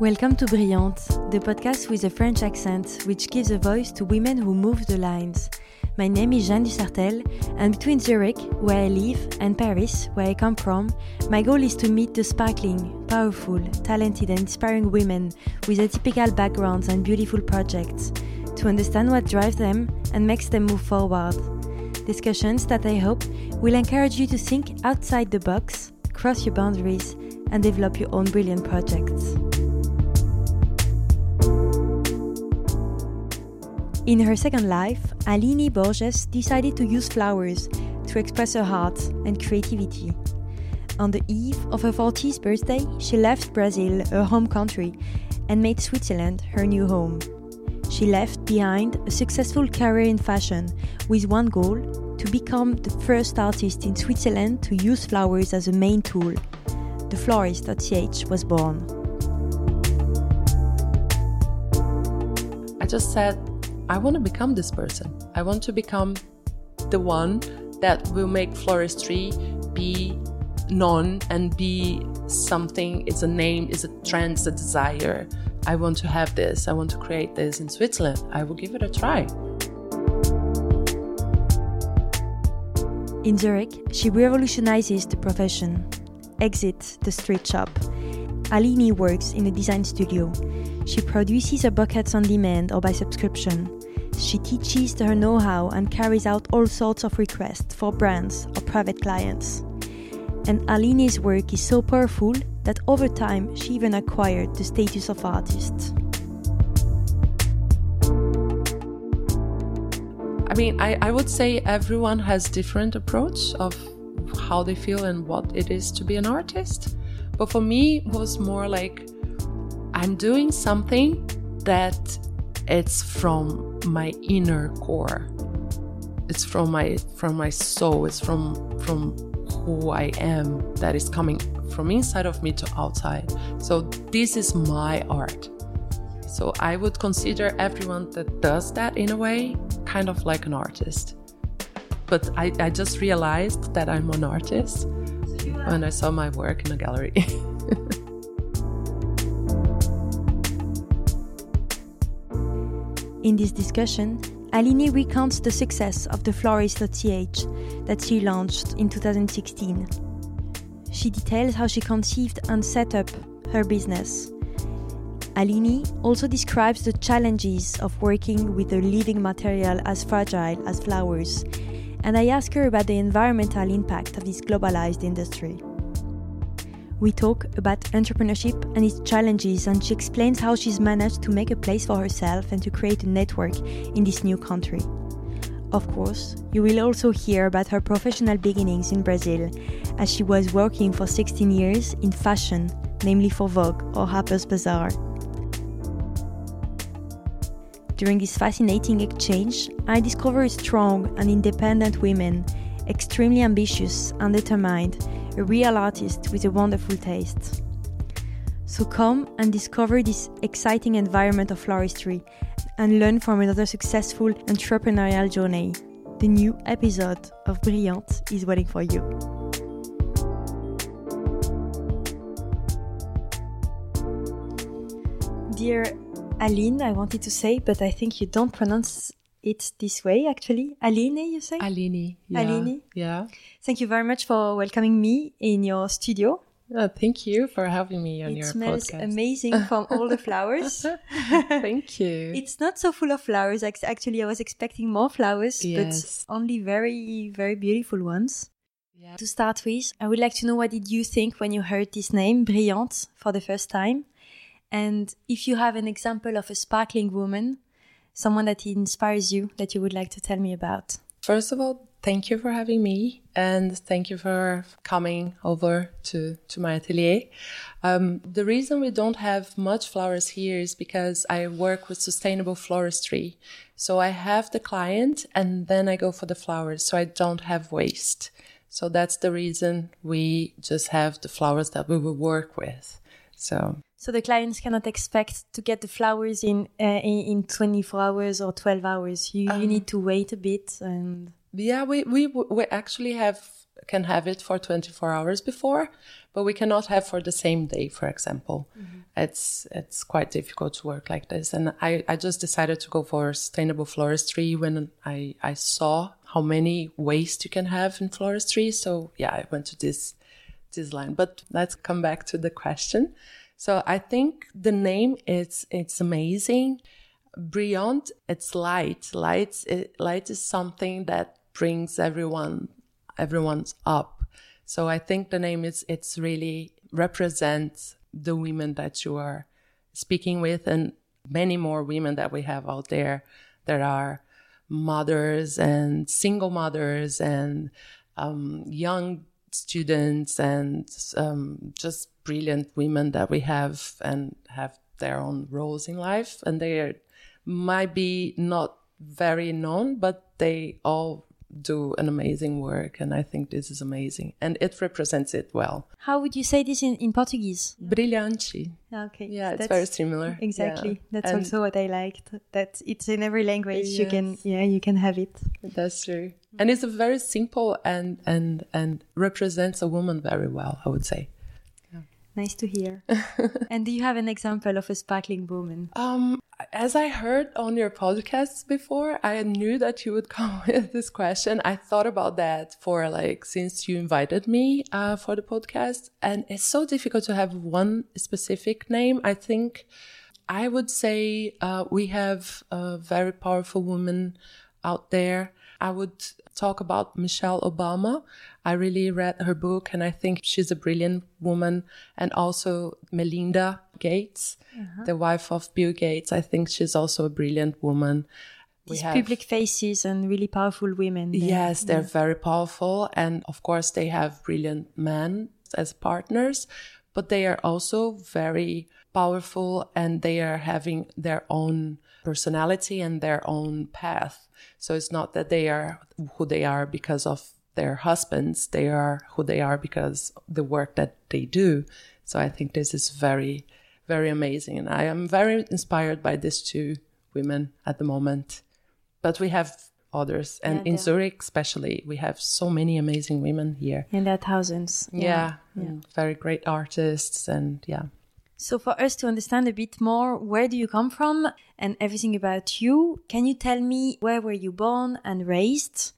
Welcome to Brillante, the podcast with a French accent which gives a voice to women who move the lines. My name is Jeanne Dusartel, and between Zurich, where I live, and Paris, where I come from, my goal is to meet the sparkling, powerful, talented, and inspiring women with atypical backgrounds and beautiful projects, to understand what drives them and makes them move forward. Discussions that I hope will encourage you to think outside the box, cross your boundaries, and develop your own brilliant projects. In her second life, Aline Borges decided to use flowers to express her heart and creativity. On the eve of her 40th birthday, she left Brazil, her home country, and made Switzerland her new home. She left behind a successful career in fashion with one goal to become the first artist in Switzerland to use flowers as a main tool. The florist.ch was born. I just said I want to become this person. I want to become the one that will make floristry be known and be something, it's a name, it's a trend, it's a desire. I want to have this, I want to create this in Switzerland. I will give it a try. In Zurich, she revolutionizes the profession. Exit the street shop. Aline works in a design studio. She produces her buckets on demand or by subscription. She teaches her know how and carries out all sorts of requests for brands or private clients. And Aline's work is so powerful that over time she even acquired the status of artist. I mean, I, I would say everyone has different approach of how they feel and what it is to be an artist. But for me, it was more like I'm doing something that it's from my inner core. It's from my from my soul. It's from from who I am that is coming from inside of me to outside. So this is my art. So I would consider everyone that does that in a way kind of like an artist. But I, I just realized that I'm an artist when I saw my work in a gallery. In this discussion, Aline recounts the success of the Florist.ch that she launched in 2016. She details how she conceived and set up her business. Aline also describes the challenges of working with a living material as fragile as flowers, and I ask her about the environmental impact of this globalized industry. We talk about entrepreneurship and its challenges, and she explains how she's managed to make a place for herself and to create a network in this new country. Of course, you will also hear about her professional beginnings in Brazil, as she was working for 16 years in fashion, namely for Vogue or Harper's Bazaar. During this fascinating exchange, I discover strong and independent women, extremely ambitious and determined a real artist with a wonderful taste. So come and discover this exciting environment of floristry and learn from another successful entrepreneurial journey. The new episode of Brillante is waiting for you. Dear Aline, I wanted to say, but I think you don't pronounce it this way actually. Aline, you say? Aline. Yeah. Aline. Yeah. Thank you very much for welcoming me in your studio. Uh, thank you for having me on it your smells podcast. amazing from all the flowers. thank you. It's not so full of flowers. Actually, I was expecting more flowers, Yes. but only very, very beautiful ones. Yeah. To start with, I would like to know what did you think when you heard this name, Brillante, for the first time? And if you have an example of a sparkling woman, someone that inspires you that you would like to tell me about. First of all, thank you for having me and thank you for coming over to, to my atelier. Um, the reason we don't have much flowers here is because I work with sustainable floristry. So I have the client and then I go for the flowers. So I don't have waste. So that's the reason we just have the flowers that we will work with. So So the clients cannot expect to get the flowers in uh, in, in 24 hours or 12 hours. You, you Um, need to wait a bit and Yeah, we, we we actually have can have it for 24 hours before, but we cannot have for the same day, for example. Mm-hmm. It's it's quite difficult to work like this. And I, I just decided to go for sustainable floristry when I, I saw how many waste you can have in floristry. So yeah, I went to this this line. But let's come back to the question. So I think the name is it's amazing. Beyond it's light. Light, it, light is something that brings everyone everyone's up. So I think the name is it's really represents the women that you are speaking with and many more women that we have out there that are mothers and single mothers and um, young students and um, just brilliant women that we have and have their own roles in life. And they are, might be not very known but they all do an amazing work. And i think this is amazing. And it represents it well. How would you say this in, in portuguese? Brilhante okay. Yeah it's very similar. Exactly. Yeah. that's and also what i liked that it's in every language yes. you can yeah you can have it. That's true. And it's a very simple and and and represents a woman very well i would say Nice to hear. and do you have an example of a sparkling woman? Um, as I heard on your podcasts before, I knew that you would come with this question. I thought about that for like since you invited me uh, for the podcast, and it's so difficult to have one specific name. I think I would say uh, we have a very powerful woman out there. I would talk about Michelle Obama. I really read her book and I think she's a brilliant woman. And also Melinda Gates, uh-huh. the wife of Bill Gates. I think she's also a brilliant woman. These have, public faces and really powerful women. There. Yes, they're very powerful. And of course, they have brilliant men as partners, but they are also very powerful and they are having their own personality and their own path. So it's not that they are who they are because of their husbands, they are who they are because the work that they do. So I think this is very, very amazing. And I am very inspired by these two women at the moment. But we have others. And yeah, in Zurich, especially, we have so many amazing women here. And there are thousands. Yeah. yeah. yeah. Very great artists. And yeah. So, for us to understand a bit more, where do you come from and everything about you, can you tell me where were you born and raised,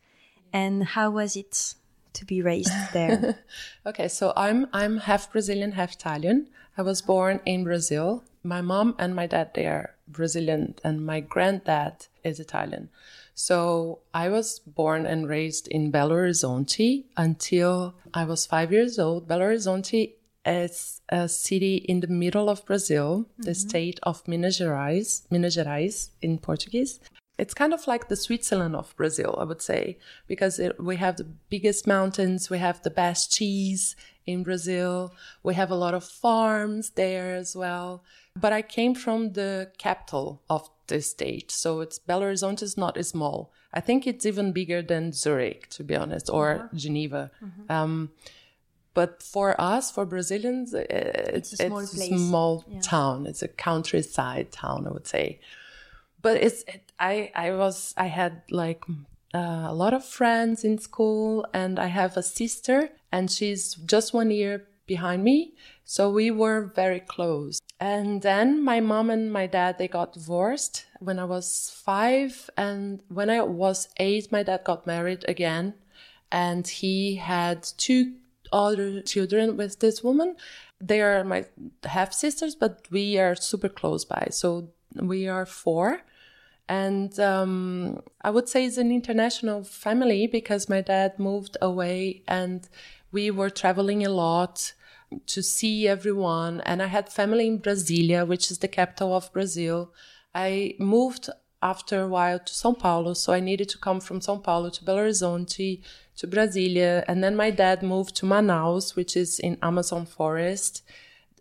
and how was it to be raised there? okay, so I'm I'm half Brazilian, half Italian. I was born in Brazil. My mom and my dad they are Brazilian, and my granddad is Italian. So I was born and raised in Belo Horizonte until I was five years old. Belo Horizonte it's a city in the middle of Brazil, mm-hmm. the state of Minas Gerais, Minas Gerais in Portuguese. It's kind of like the Switzerland of Brazil, I would say, because it, we have the biggest mountains, we have the best cheese in Brazil, we have a lot of farms there as well. But I came from the capital of the state, so it's Belo Horizonte is not small. I think it's even bigger than Zurich, to be honest, or uh-huh. Geneva. Mm-hmm. Um, but for us, for Brazilians, it's, it's a small, it's a small yeah. town. It's a countryside town, I would say. But it's it, I I was I had like uh, a lot of friends in school, and I have a sister, and she's just one year behind me. So we were very close. And then my mom and my dad they got divorced when I was five, and when I was eight, my dad got married again, and he had two other children with this woman. They are my half sisters, but we are super close by. So we are four. And um, I would say it's an international family because my dad moved away and we were traveling a lot to see everyone. And I had family in Brasilia, which is the capital of Brazil. I moved after a while to São Paulo, so I needed to come from São Paulo to Belo Horizonte to Brasilia. And then my dad moved to Manaus, which is in Amazon forest.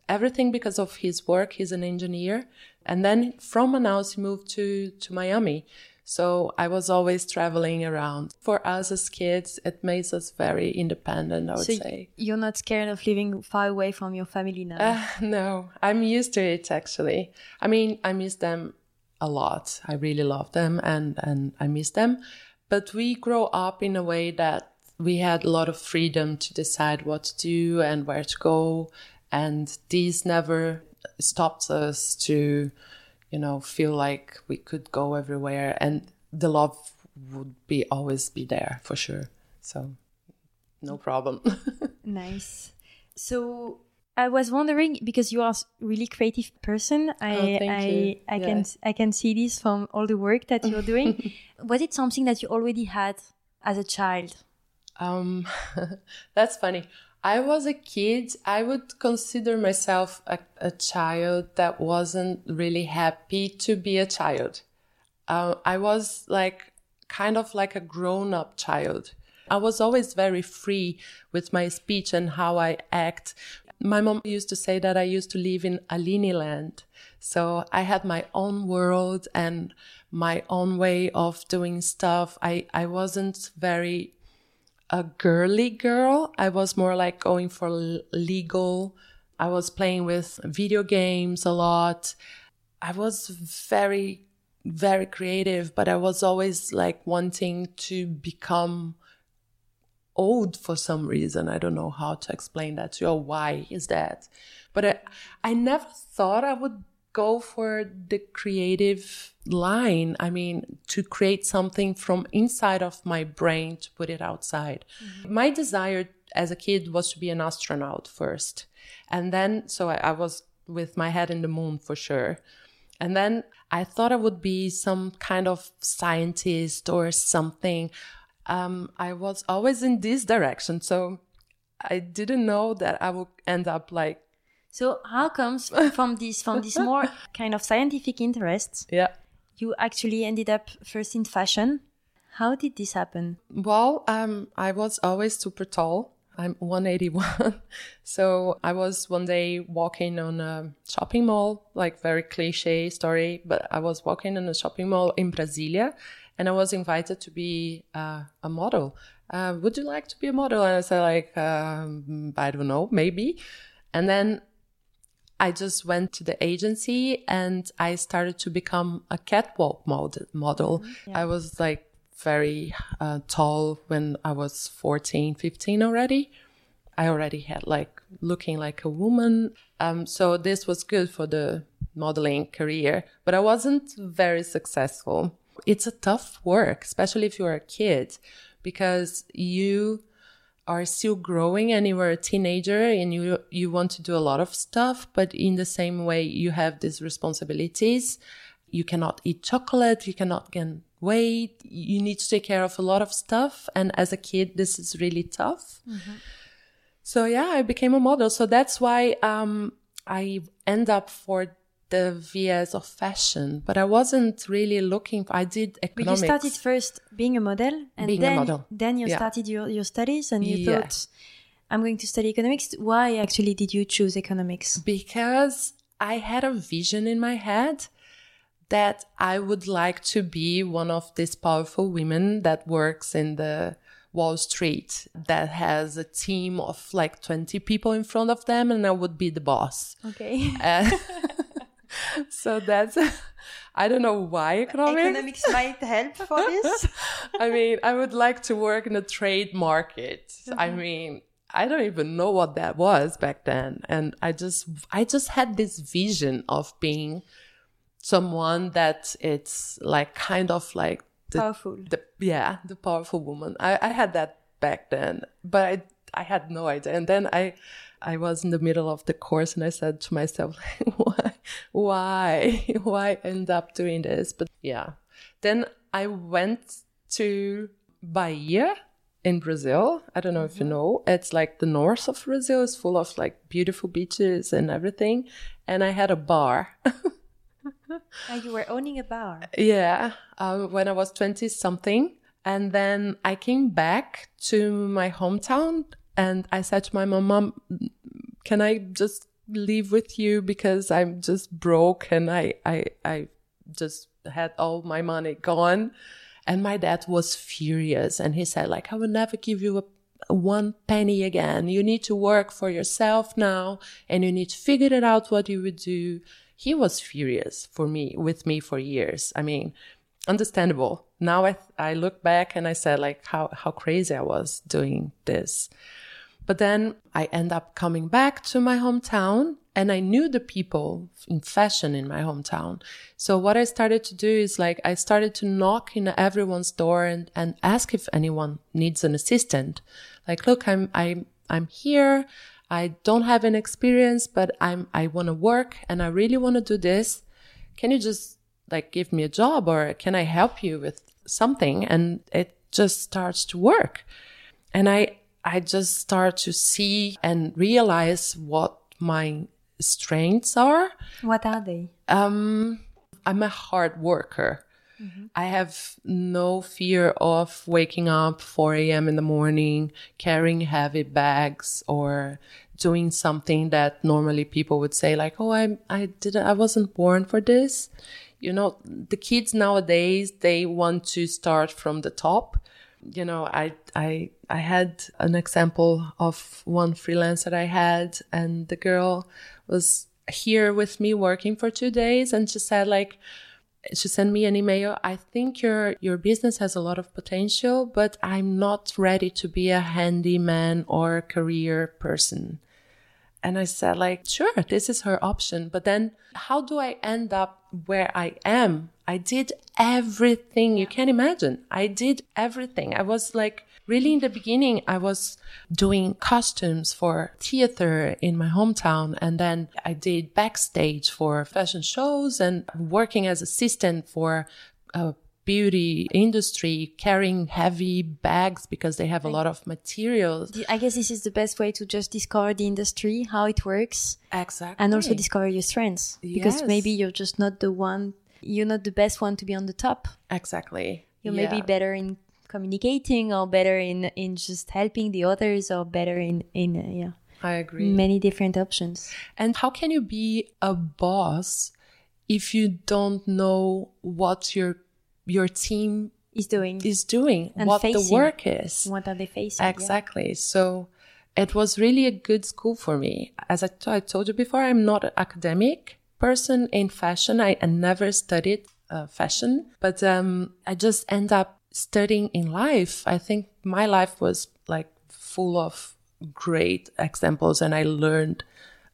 Everything because of his work. He's an engineer. And then from Manaus, he moved to, to Miami. So I was always traveling around. For us as kids, it makes us very independent, I would so say. You're not scared of living far away from your family now? Uh, no, I'm used to it actually. I mean, I miss them a lot. I really love them and, and I miss them. But we grow up in a way that we had a lot of freedom to decide what to do and where to go. And these never stopped us to, you know, feel like we could go everywhere and the love would be always be there for sure. So no problem. nice. So I was wondering because you are a really creative person. I Oh, thank I. I Yeah. can I can see this from all the work that you're doing. was it something that you already had as a child? Um, that's funny. I was a kid. I would consider myself a, a child that wasn't really happy to be a child. Uh, I was like kind of like a grown up child. I was always very free with my speech and how I act. My mom used to say that I used to live in Aline land. So I had my own world and my own way of doing stuff. I, I wasn't very a girly girl. I was more like going for legal. I was playing with video games a lot. I was very, very creative, but I was always like wanting to become old for some reason. I don't know how to explain that to you or why is that. But I, I never thought I would go for the creative line. I mean, to create something from inside of my brain to put it outside. Mm-hmm. My desire as a kid was to be an astronaut first. And then, so I, I was with my head in the moon for sure. And then I thought I would be some kind of scientist or something. Um, I was always in this direction. So I didn't know that I would end up like, So how comes from this from this more kind of scientific interest? yeah. you actually ended up first in fashion? How did this happen? Well, um, I was always super tall. I'm 181. so I was one day walking on a shopping mall, like very cliche story, but I was walking in a shopping mall in Brasilia and I was invited to be uh, a model. Uh, would you like to be a model? And I said like, um, I don't know, maybe. And then I just went to the agency and I started to become a catwalk mod- model. I was like very uh, tall when I was 14, 15 already. I already had like looking like a woman. Um, so this was good for the modeling career, but I wasn't very successful. It's a tough work, especially if you're a kid, because you are still growing and you are a teenager and you you want to do a lot of stuff but in the same way you have these responsibilities. You cannot eat chocolate you cannot gain weight you need to take care of a lot of stuff. And as a kid this is really tough. So yeah i became a model. So that's why um i end up for the VS of fashion, but I wasn't really looking. I did But you started first being a model, and Being then model. then you Yeah. started your, your studies, and you Yeah. thought, "I'm going to study economics." Why actually did you choose economics? because I had a vision in my head that I would like to be one of these powerful women that works in the Wall Street that has a team of like 20 people in front of them and I would be the boss. Okay, Uh, so that's, I don't know why economics. economics might help for this. I mean, I would like to work in the trade market. I mm-hmm. mean, I don't even know what that was back then. And I just, I just had this vision of being someone that it's like kind of like the, Powerful. the yeah, the powerful woman. I, I had that back then, but I, I had no idea. And then I, I was in the middle of the course and I said to myself, why, why, why end up doing this? But yeah, then I went to Bahia in Brazil. I don't know if you know. It's like the north of Brazil is full of like beautiful beaches and everything. And I had a bar. Ah, you were owning a bar. Yeah, uh, when I was 20 something. And then I came back to my hometown and I said to my mom, Mom, can I just live with you because I'm just broke and I, I, I just had all my money gone. And my dad was furious and he said like, I will never give you a, one penny again. You need to work for yourself now and you need to figure it out what you would do. He was furious for me, with me for years. I mean, understandable. now I, I look back and I said like how, how crazy I was doing this. But then I end up coming back to my hometown and I knew the people in fashion in my hometown. So what I started to do is like I started to knock in everyone's door and, and ask if anyone needs an assistant. Like, look, I'm I'm I'm here. I don't have an experience, but I'm I want to work and I really want to do this. Can you just like give me a job or can I help you with something? And it just starts to work. And I I just start to see and realize what my strengths are. What are they? Um, I'm a hard worker. Mm-hmm. I have no fear of waking up 4 a.m. in the morning, carrying heavy bags or doing something that normally people would say like, "Oh, I I didn't I wasn't born for this." You know, the kids nowadays, they want to start from the top. You know, I I I had an example of one freelancer I had and the girl was here with me working for 2 days and she said like she sent me an email. I think your your business has a lot of potential, but I'm not ready to be a handyman or a career person. And I said like, sure, this is her option, but then how do I end up where I am? I did everything you can imagine. I did everything. I was like really in the beginning, I was doing costumes for theater in my hometown. And then I did backstage for fashion shows and working as assistant for a beauty industry carrying heavy bags because they have a lot of materials. I guess this is the best way to just discover the industry, how it works. Exactly. And also discover your strengths because yes. maybe you're just not the one, you're not the best one to be on the top. Exactly. You're yeah. maybe better in communicating or better in in just helping the others or better in in uh, yeah i agree many different options and how can you be a boss if you don't know what your your team is doing is doing and what facing. the work is what are they facing exactly yeah. so it was really a good school for me as I, t- I told you before i'm not an academic person in fashion i, I never studied uh, fashion but um, i just end up studying in life, I think my life was like full of great examples and I learned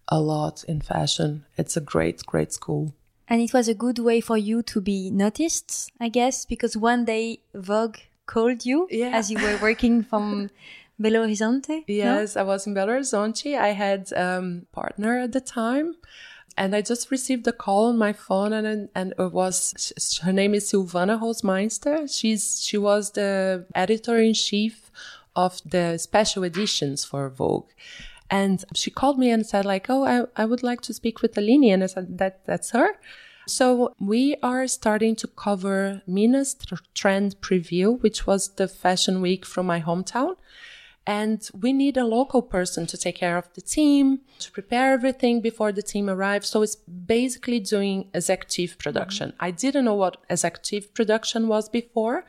a lot in fashion. It's a great, great school. And it was a good way for you to be noticed, I guess, because one day Vogue called you yeah. as you were working from Belo Horizonte. Yes, no? I was in Belo Horizonte. I had a um, partner at the time and I just received a call on my phone, and and it was her name is Silvana Holzmeister. She's she was the editor in chief of the special editions for Vogue. And she called me and said like, "Oh, I, I would like to speak with Aline." And I said, "That that's her." So we are starting to cover Minas Trend Preview, which was the fashion week from my hometown. And we need a local person to take care of the team, to prepare everything before the team arrives. So it's basically doing executive production. Mm-hmm. I didn't know what executive production was before.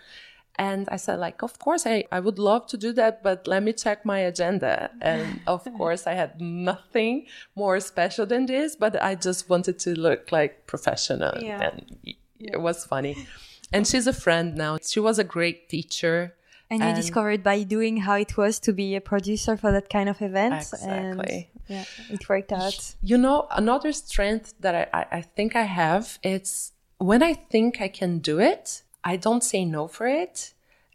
And I said, like, of course, I, I would love to do that, but let me check my agenda. And of course, I had nothing more special than this, but I just wanted to look like professional. Yeah. And it was funny. And she's a friend now. She was a great teacher. And you discovered by doing how it was to be a producer for that kind of event. Exactly. And yeah, it worked out. You know, another strength that I, I, I think I have, it's when I think I can do it, I don't say no for it.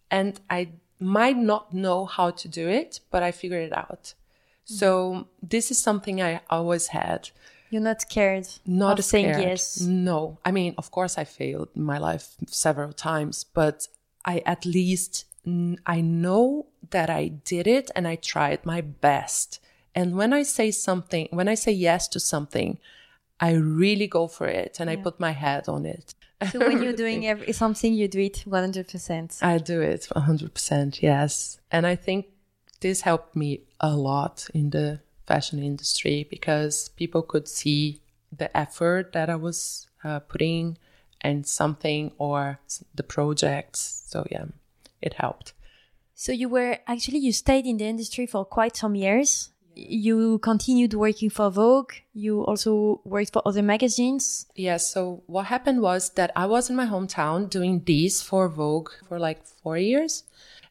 And I might not know how to do it, but I figure it out. Mm-hmm. So this is something I always had. You're not scared. Not of scared. saying yes. No. I mean, of course I failed in my life several times, but I at least I know that I did it and I tried my best. And when I say something, when I say yes to something, I really go for it and yeah. I put my head on it. So when you're doing every, something, you do it 100%. I do it 100%, yes. And I think this helped me a lot in the fashion industry because people could see the effort that I was uh, putting and something or the projects. So yeah it helped. So you were actually you stayed in the industry for quite some years. you continued working for Vogue. You also worked for other magazines. Yes. So what happened was that I was in my hometown doing this for Vogue for like four years.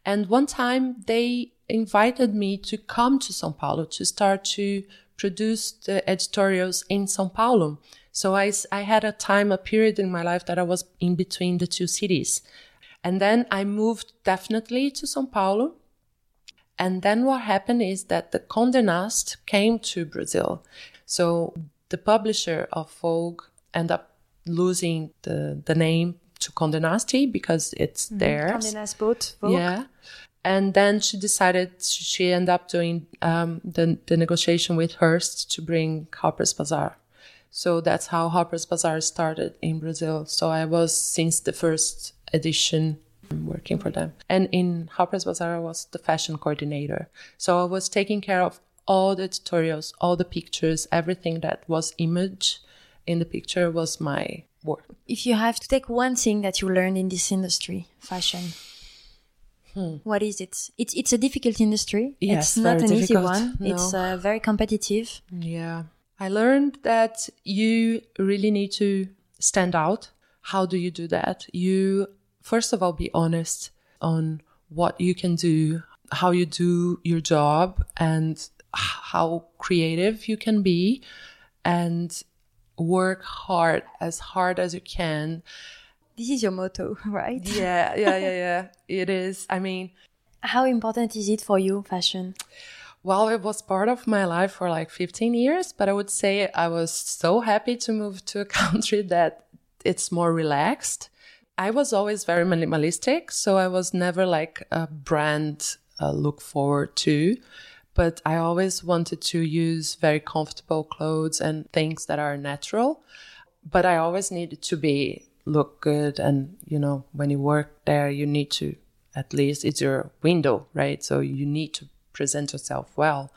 And one time they invited me to come to Sao Paulo to start to produce the editorials in Sao Paulo. So I, I had a time, a period in my life that I was in between the two cities. And then I moved definitely to Sao Paulo. And then what happened is that the Condé Nast came to Brazil. So the publisher of Vogue ended up losing the, the name to Condé Nast because it's mm-hmm. theirs. Condé Nast bought Vogue. Yeah. And then she decided she ended up doing um, the, the negotiation with Hearst to bring Harper's Bazaar. So that's how Harper's Bazaar started in Brazil. So I was since the first edition working for them. And in Harper's Bazaar, I was the fashion coordinator. So I was taking care of all the tutorials, all the pictures, everything that was image in the picture was my work. If you have to take one thing that you learned in this industry, fashion, hmm. what is it? It's it's a difficult industry. Yes, it's not an difficult. easy one. No. It's uh, very competitive. Yeah. I learned that you really need to stand out. How do you do that? You first of all be honest on what you can do, how you do your job, and how creative you can be, and work hard as hard as you can. This is your motto, right? Yeah, yeah, yeah, yeah. it is. I mean, how important is it for you, fashion? Well, it was part of my life for like 15 years, but I would say I was so happy to move to a country that it's more relaxed I was always very minimalistic, so I was never like a brand uh, look forward to. But I always wanted to use very comfortable clothes and things that are natural. But I always needed to be look good, and you know, when you work there, you need to at least it's your window, right? So you need to present yourself well,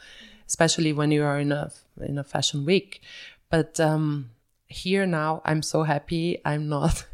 especially when you are in a in a fashion week. But um, here now, I'm so happy. I'm not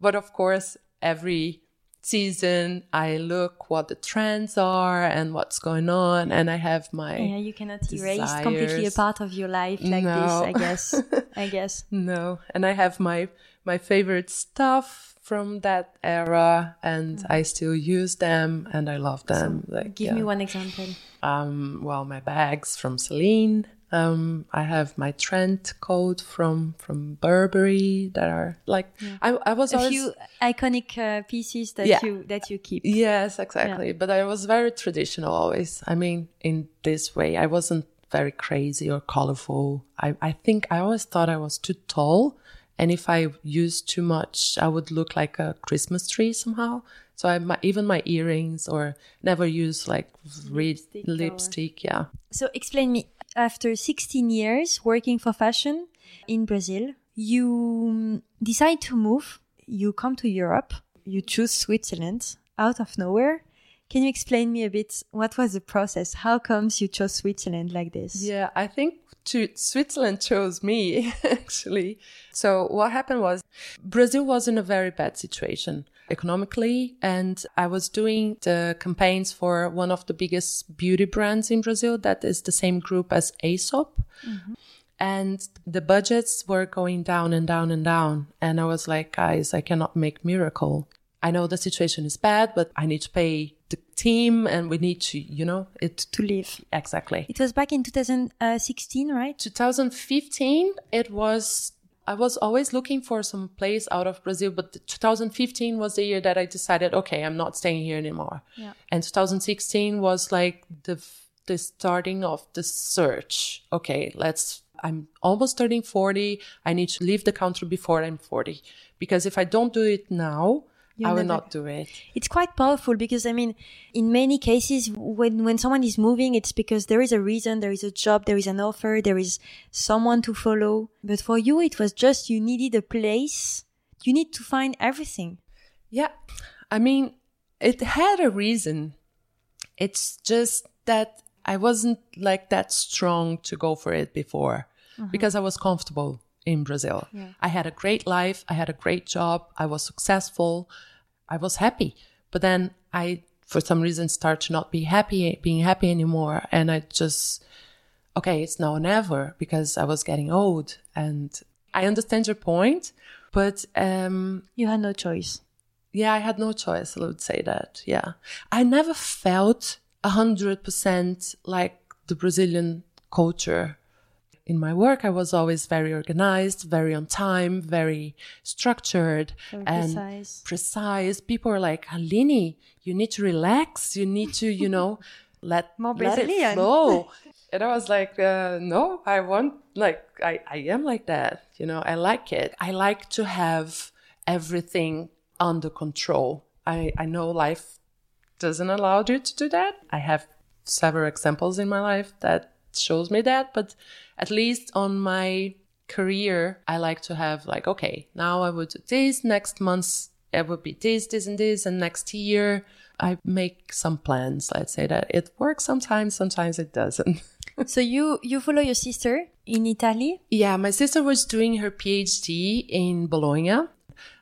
But of course, every season I look what the trends are and what's going on and I have my Yeah, you cannot desires. erase completely a part of your life like no. this, I guess. I guess. No. And I have my my favorite stuff from that era and mm. I still use them and I love them. So like give yeah. me one example. Um well my bags from Celine um, I have my Trent coat from from Burberry that are like yeah. I, I was a always, few iconic uh, pieces that yeah. you that you keep. Yes, exactly. Yeah. But I was very traditional always. I mean, in this way, I wasn't very crazy or colorful. I I think I always thought I was too tall, and if I used too much, I would look like a Christmas tree somehow. So I my, even my earrings or never use like lipstick. lipstick yeah. So explain me after 16 years working for fashion in Brazil, you um, decide to move. You come to Europe. You choose Switzerland out of nowhere. Can you explain me a bit what was the process? How comes you chose Switzerland like this? Yeah, I think to Switzerland chose me actually. So what happened was Brazil was in a very bad situation economically. And I was doing the campaigns for one of the biggest beauty brands in Brazil that is the same group as Aesop. Mm-hmm. And the budgets were going down and down and down. And I was like, guys, I cannot make miracle. I know the situation is bad, but I need to pay the team and we need to, you know, it to live. Exactly. It was back in 2016, right? 2015. It was I was always looking for some place out of Brazil, but 2015 was the year that I decided, okay, I'm not staying here anymore. Yeah. And 2016 was like the the starting of the search. Okay, let's. I'm almost turning 40. I need to leave the country before I'm 40, because if I don't do it now, I will never, not do it. It's quite powerful because I mean, in many cases, when when someone is moving, it's because there is a reason, there is a job, there is an offer, there is someone to follow. But for you, it was just you needed a place. You need to find everything. Yeah, I mean, it had a reason. It's just that I wasn't like that strong to go for it before mm-hmm. because I was comfortable in Brazil. Yeah. I had a great life. I had a great job. I was successful. I was happy. But then I, for some reason, start to not be happy, being happy anymore. And I just, okay, it's now or never because I was getting old. And I understand your point, but um, You had no choice. yeah, I had no choice. I would say that. Yeah. I never felt a hundred percent like the Brazilian culture. In my work, I was always very organized, very on time, very structured Very and precise. precise. People are like, Aline, you need to relax. You need to, you know, let, More let it Brazilian." flow. and I was like, uh, no, I want, like, I, I am like that. You know, I like it. I like to have everything under control. I, I know life doesn't allow you to do that. I have several examples in my life that shows me that, but at least on my career, I like to have like, okay, now I would do this, next month it would be this, this and this, and next year I make some plans. Let's say that it works sometimes, sometimes it doesn't. so you you follow your sister in Italy. Yeah, my sister was doing her PhD in Bologna.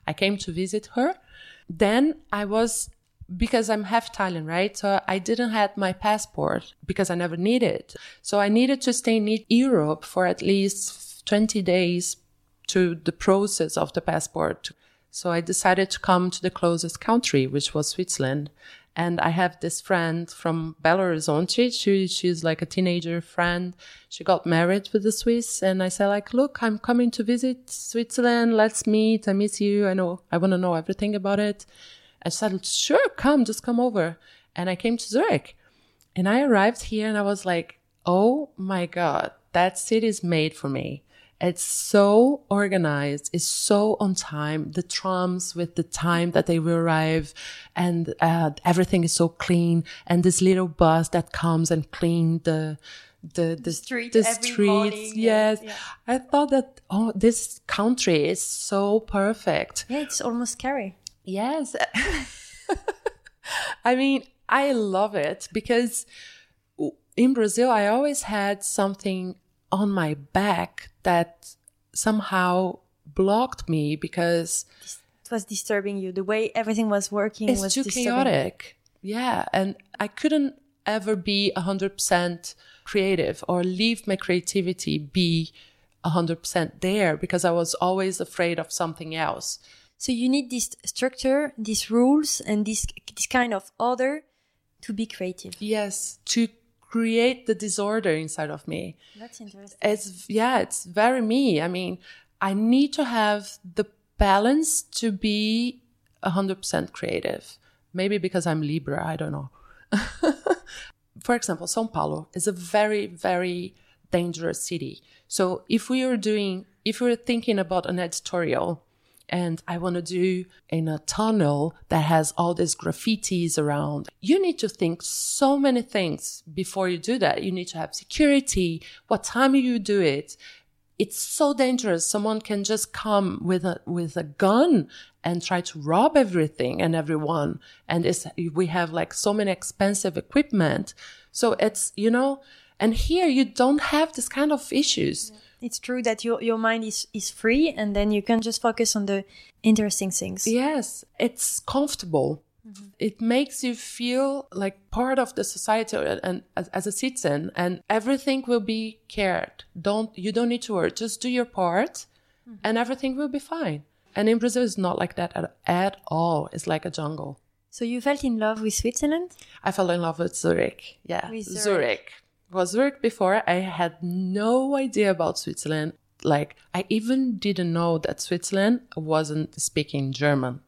I came to visit her. Then I was because I'm half Italian, right? So I didn't have my passport because I never needed it. So I needed to stay in Europe for at least 20 days to the process of the passport. So I decided to come to the closest country, which was Switzerland. And I have this friend from Belo Horizonte. She, she's like a teenager friend. She got married with a Swiss. And I said like, look, I'm coming to visit Switzerland. Let's meet. I miss you. I know, I want to know everything about it. I said, sure, come, just come over. And I came to Zurich. And I arrived here and I was like, oh my God, that city is made for me. It's so organized. It's so on time. The trams with the time that they will arrive and uh, everything is so clean. And this little bus that comes and clean the, the, the, street the streets. morning, Yes. yeah. I thought that, oh, this country is so perfect. Yeah, it's almost scary. Yes. I mean, I love it because in Brazil, I always had something on my back that somehow blocked me because It was disturbing you. The way everything was working it's was too chaotic. Yeah. And I couldn't ever be 100% creative or leave my creativity be 100% there because I was always afraid of something else. So you need this structure, these rules, and this this kind of order to be creative. Yes, to create the disorder inside of me. That's interesting. It's yeah, it's very me. I mean, I need to have the balance to be 100% creative. Maybe because I'm Libra, I don't know. For example, São Paulo is a very very dangerous city. So if we are doing if we're thinking about an editorial and I want to do in a tunnel that has all these graffitis around. You need to think so many things before you do that. You need to have security. What time you do it? It's so dangerous. Someone can just come with a, with a gun and try to rob everything and everyone. And it's, we have like so many expensive equipment. So it's, you know, and here you don't have this kind of issues. It's true that your your mind is is free, and then you can just focus on the interesting things. Yes, it's comfortable. Mm-hmm. It makes you feel like part of the society and, and as, as a citizen, and everything will be cared. Don't you don't need to worry. Just do your part, mm-hmm. and everything will be fine. And in Brazil, it's not like that at, at all. It's like a jungle. So you felt in love with Switzerland? I fell in love with Zurich. Yeah, With Zurich. Zurich. Was Zurich before? I had no idea about Switzerland. Like I even didn't know that Switzerland wasn't speaking German.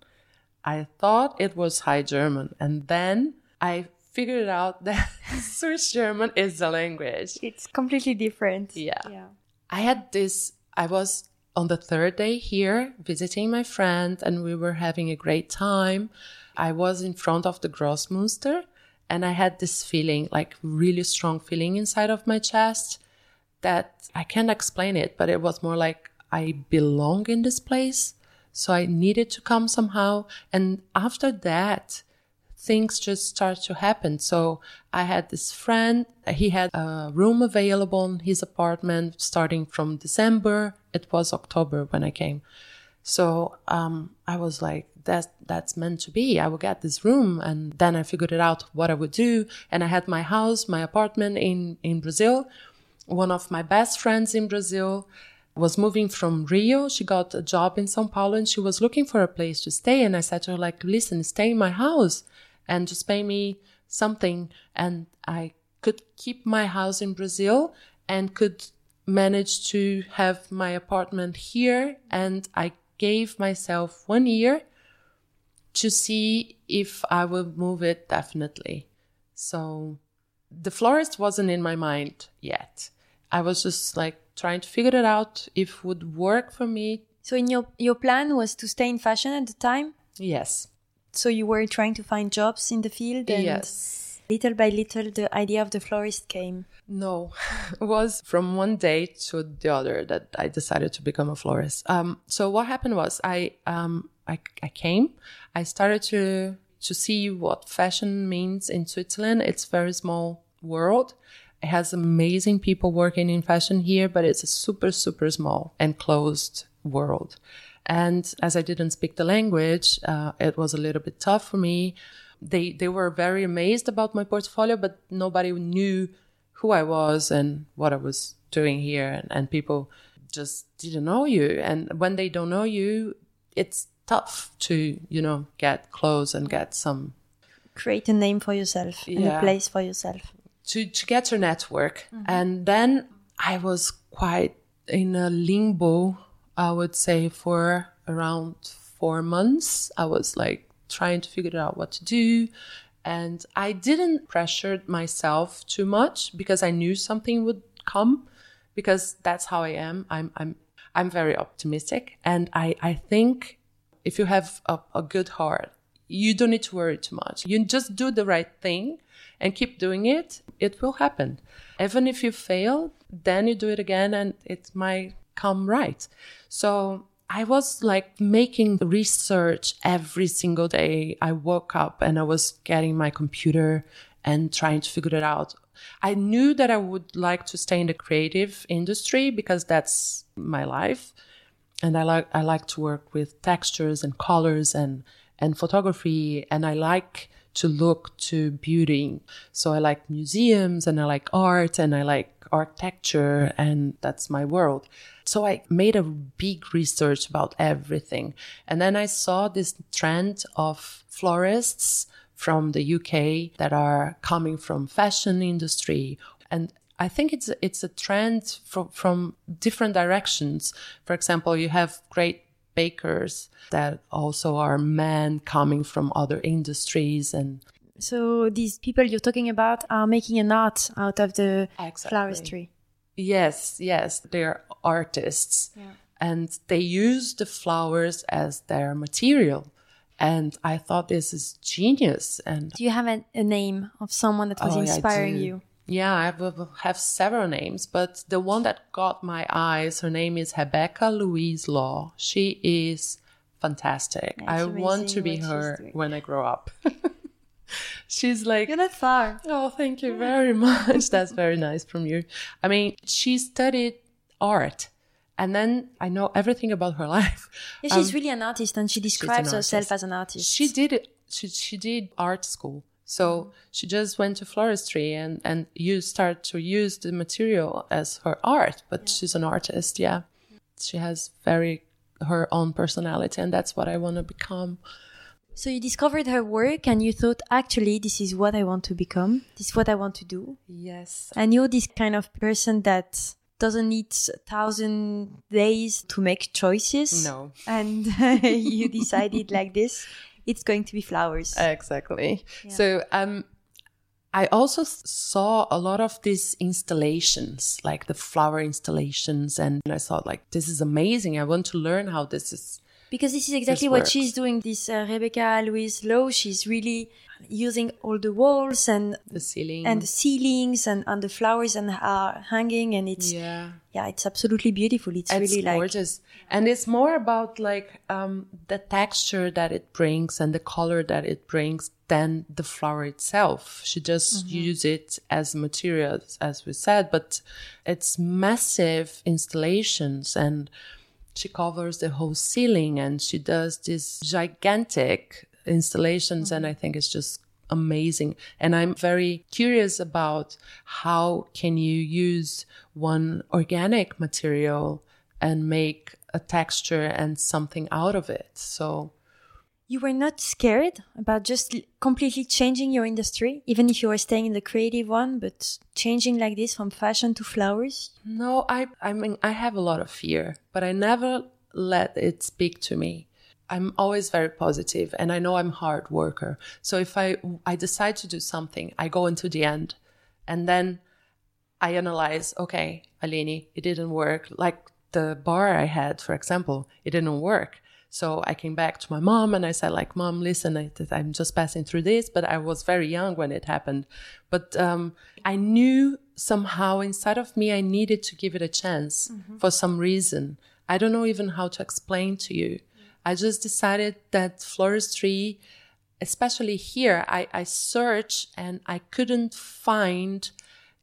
I thought it was High German, and then I figured out that Swiss German is the language. It's completely different. Yeah. Yeah. I had this, I was on the third day here visiting my friend and we were having a great time. I was in front of the Grossmünster and I had this feeling, like really strong feeling inside of my chest that I can't explain it, but it was more like I belong in this place. So I needed to come somehow. And after that, things just start to happen. So I had this friend, he had a room available in his apartment starting from December. It was October when I came. So um, I was like, that, that's meant to be. I will get this room. And then I figured it out what I would do. And I had my house, my apartment in, in Brazil. one of my best friends in Brazil was moving from Rio. She got a job in Sao Paulo and she was looking for a place to stay. And I said to her, like, listen, stay in my house and just pay me something. And I could keep my house in Brazil and could manage to have my apartment here. And I gave myself one year to see if I would move it definitely. So the florist wasn't in my mind yet. I was just like trying to figure it out if would work for me. So in your your plan was to stay in fashion at the time? Yes. So you were trying to find jobs in the field and yes. Little by little the idea of the florist came. No, it was from one day to the other that I decided to become a florist. Um, so what happened was I, um, I, I came, I started to, to see what fashion means in Switzerland. It's very small world. It has amazing people working in fashion here, but it's a super, super small and closed world. And as I didn't speak the language, uh, it was a little bit tough for me. They, they were very amazed about my portfolio, but nobody knew who I was and what I was doing here. And, and people just didn't know you. And when they don't know you, it's tough to, you know, get close and get some create a name for yourself and Yeah. a place for yourself. to to get your network mm-hmm. and then i was quite in a limbo i would say for around four months i was like trying to figure out what to do. And i didn't pressure myself too much because i knew something would come because that's how i am. I'm i'm i'm very optimistic. And i i think if you have a, a good heart you don't need to worry too much. You just do the right thing and keep doing it, it will happen. Even if you fail, then you do it again and it might come right. So I was like making research every single day. I woke up and I was getting my computer and trying to figure it out. I knew that I would like to stay in the creative industry because that's my life. And I like I like to work with textures and colors and and photography and I like to look to beauty. So I like museums and I like art and I like architecture and that's my world. So I made a big research about everything. And then I saw this trend of florists from the UK that are coming from fashion industry and I think it's it's a trend from from different directions. For example, you have great bakers that also are men coming from other industries and So these people you're talking about are making an art out of the Exactly. floristry. yes yes they're artists and they use the flowers as their material and i thought this is genius and Do you have a, a name of someone that was Oh, inspiring do. you? Yeah, I have several names, but the one that got my eyes, her name is Rebecca Louise Law. She is fantastic. Yeah, I want to be her when I grow up. She's like, You're not far. oh, thank you very much. That's very nice from you. I mean, she studied art. And then I know everything about her life. Yeah, she's really an artist and she describes Um, herself as an artist. She did it. She, she did art school. So she just went to floristry and, and you start to use the material as her art, but she's an artist. Yeah. She has very her own personality and that's what I want to become. So you discovered her work and you thought, actually, this is what I want to become. This is what I want to do. Yes. And you're this kind of person that doesn't need a thousand days to make choices. No. And you decided like this, it's going to be flowers. Exactly. So um I also saw a lot of these installations, like the flower installations, and I thought like this is amazing. I want to learn how this is Because this is exactly This what works. she's doing. This uh, Rebecca Louise Law, she's really using all the walls and the ceiling and the ceilings and, and the flowers and are hanging and it's yeah. yeah. it's absolutely beautiful. It's, It's really like gorgeous. And it's more about like um, the texture that it brings and the color that it brings than the flower itself. She just use it as material, as we said, but it's massive installations and she covers the whole ceiling and she does this gigantic installations and I think it's just amazing. And I'm very curious about how can you use one organic material and make a texture and something out of it. So you were not scared about just completely changing your industry, even if you were staying in the creative one, but changing like this from fashion to flowers? No, I, I mean, I have a lot of fear, but I never let it speak to me. I'm always very positive and I know I'm hard worker. So if I, I decide to do something, I go into the end and then I analyze, okay, Aline, it didn't work. Like the bar I had, for example, it didn't work. So I came back to my mom and I said, like, mom, listen, I, am just passing through this, but I was very young when it happened. But um, I knew somehow inside of me, I needed to give it a chance mm-hmm. for some reason. I don't know even how to explain to you. I just decided that floristry, especially here, I, I searched and I couldn't find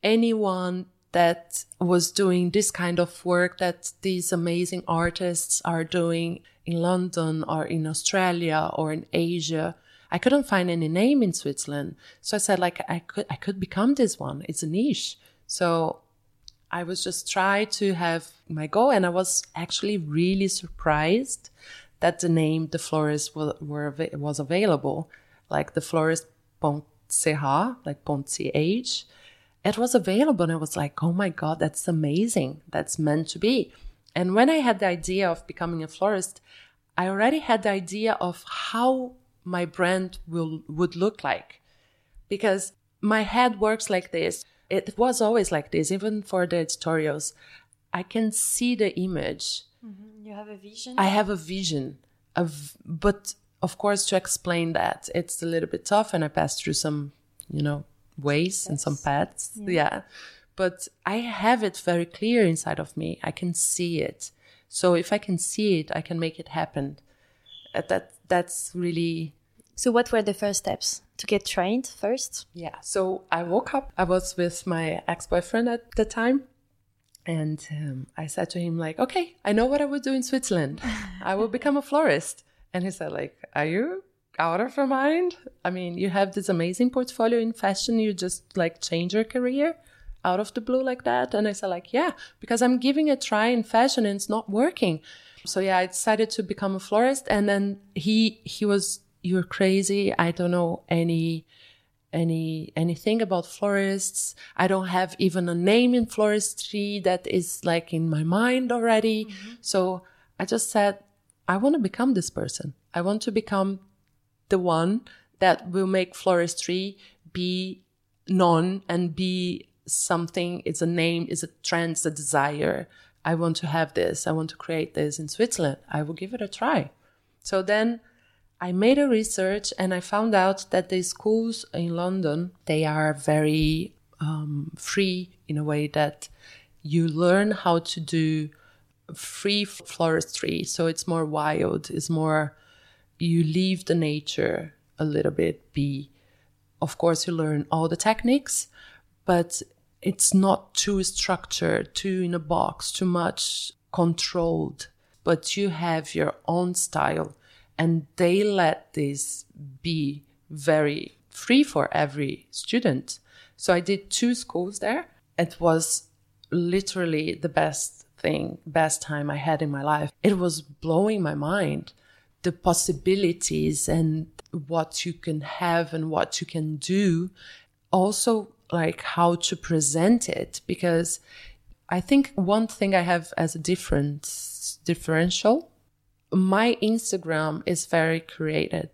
anyone that was doing this kind of work that these amazing artists are doing in London or in Australia or in Asia. I couldn't find any name in Switzerland. So I said like I could I could become this one. It's a niche. So I was just try to have my go and I was actually really surprised that the name the florist were, were was available. Like the florist Pont CH, like Pont CH. It was available and I was like, oh my God, that's amazing. That's meant to be. And when I had the idea of becoming a florist, I already had the idea of how my brand will would look like. Because my head works like this. It was always like this, even for the editorials. I can see the image. Mm-hmm. You have a vision? I have a vision of but of course to explain that it's a little bit tough and I passed through some, you know, ways yes. and some paths. Yeah. yeah but I have it very clear inside of me. I can see it. So if I can see it, I can make it happen. Uh, that that's really. So what were the first steps to get trained first? Yeah. So I woke up. I was with my ex-boyfriend at the time, and um, I said to him like, "Okay, I know what I would do in Switzerland. I will become a florist." And he said like, "Are you out of your mind? I mean, you have this amazing portfolio in fashion. You just like change your career." out of the blue like that? And I said like, yeah, because I'm giving a try in fashion and it's not working. So yeah, I decided to become a florist. And then he, he was, you're crazy. I don't know any, any, anything about florists. I don't have even a name in floristry that is like in my mind already. Mm-hmm. So I just said, I want to become this person. I want to become the one that will make floristry be known and be something, it's a name, it's a trend, it's a desire. I want to have this. I want to create this in Switzerland. I will give it a try. So then I made a research and I found out that the schools in London, they are very um, free in a way that you learn how to do free floristry. So it's more wild. It's more, you leave the nature a little bit be. Of course, you learn all the techniques, but it's not too structured, too in a box, too much controlled, but you have your own style and they let this be very free for every student. So I did two schools there. It was literally the best thing, best time I had in my life. It was blowing my mind. The possibilities and what you can have and what you can do. Also like how to present it because I think one thing I have as a different differential, my Instagram is very created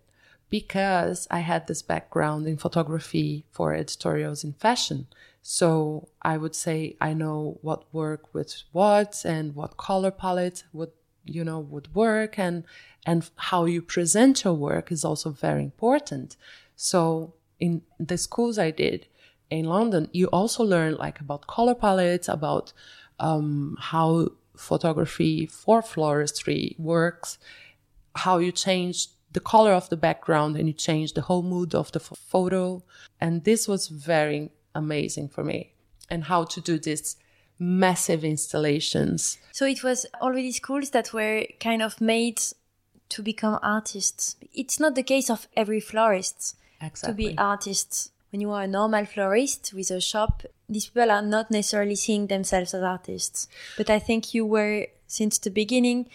because I had this background in photography for editorials in fashion. So I would say I know what work with what and what color palette would you know would work and and how you present your work is also very important. So in the schools I did, in London, you also learn like about color palettes, about um, how photography for floristry works, how you change the color of the background and you change the whole mood of the photo. And this was very amazing for me and how to do this massive installations. So it was already schools that were kind of made to become artists. It's not the case of every florist Exactly. to be artists. When you are a normal florist with a shop, these people are not necessarily seeing themselves as artists. But I think you were since the beginning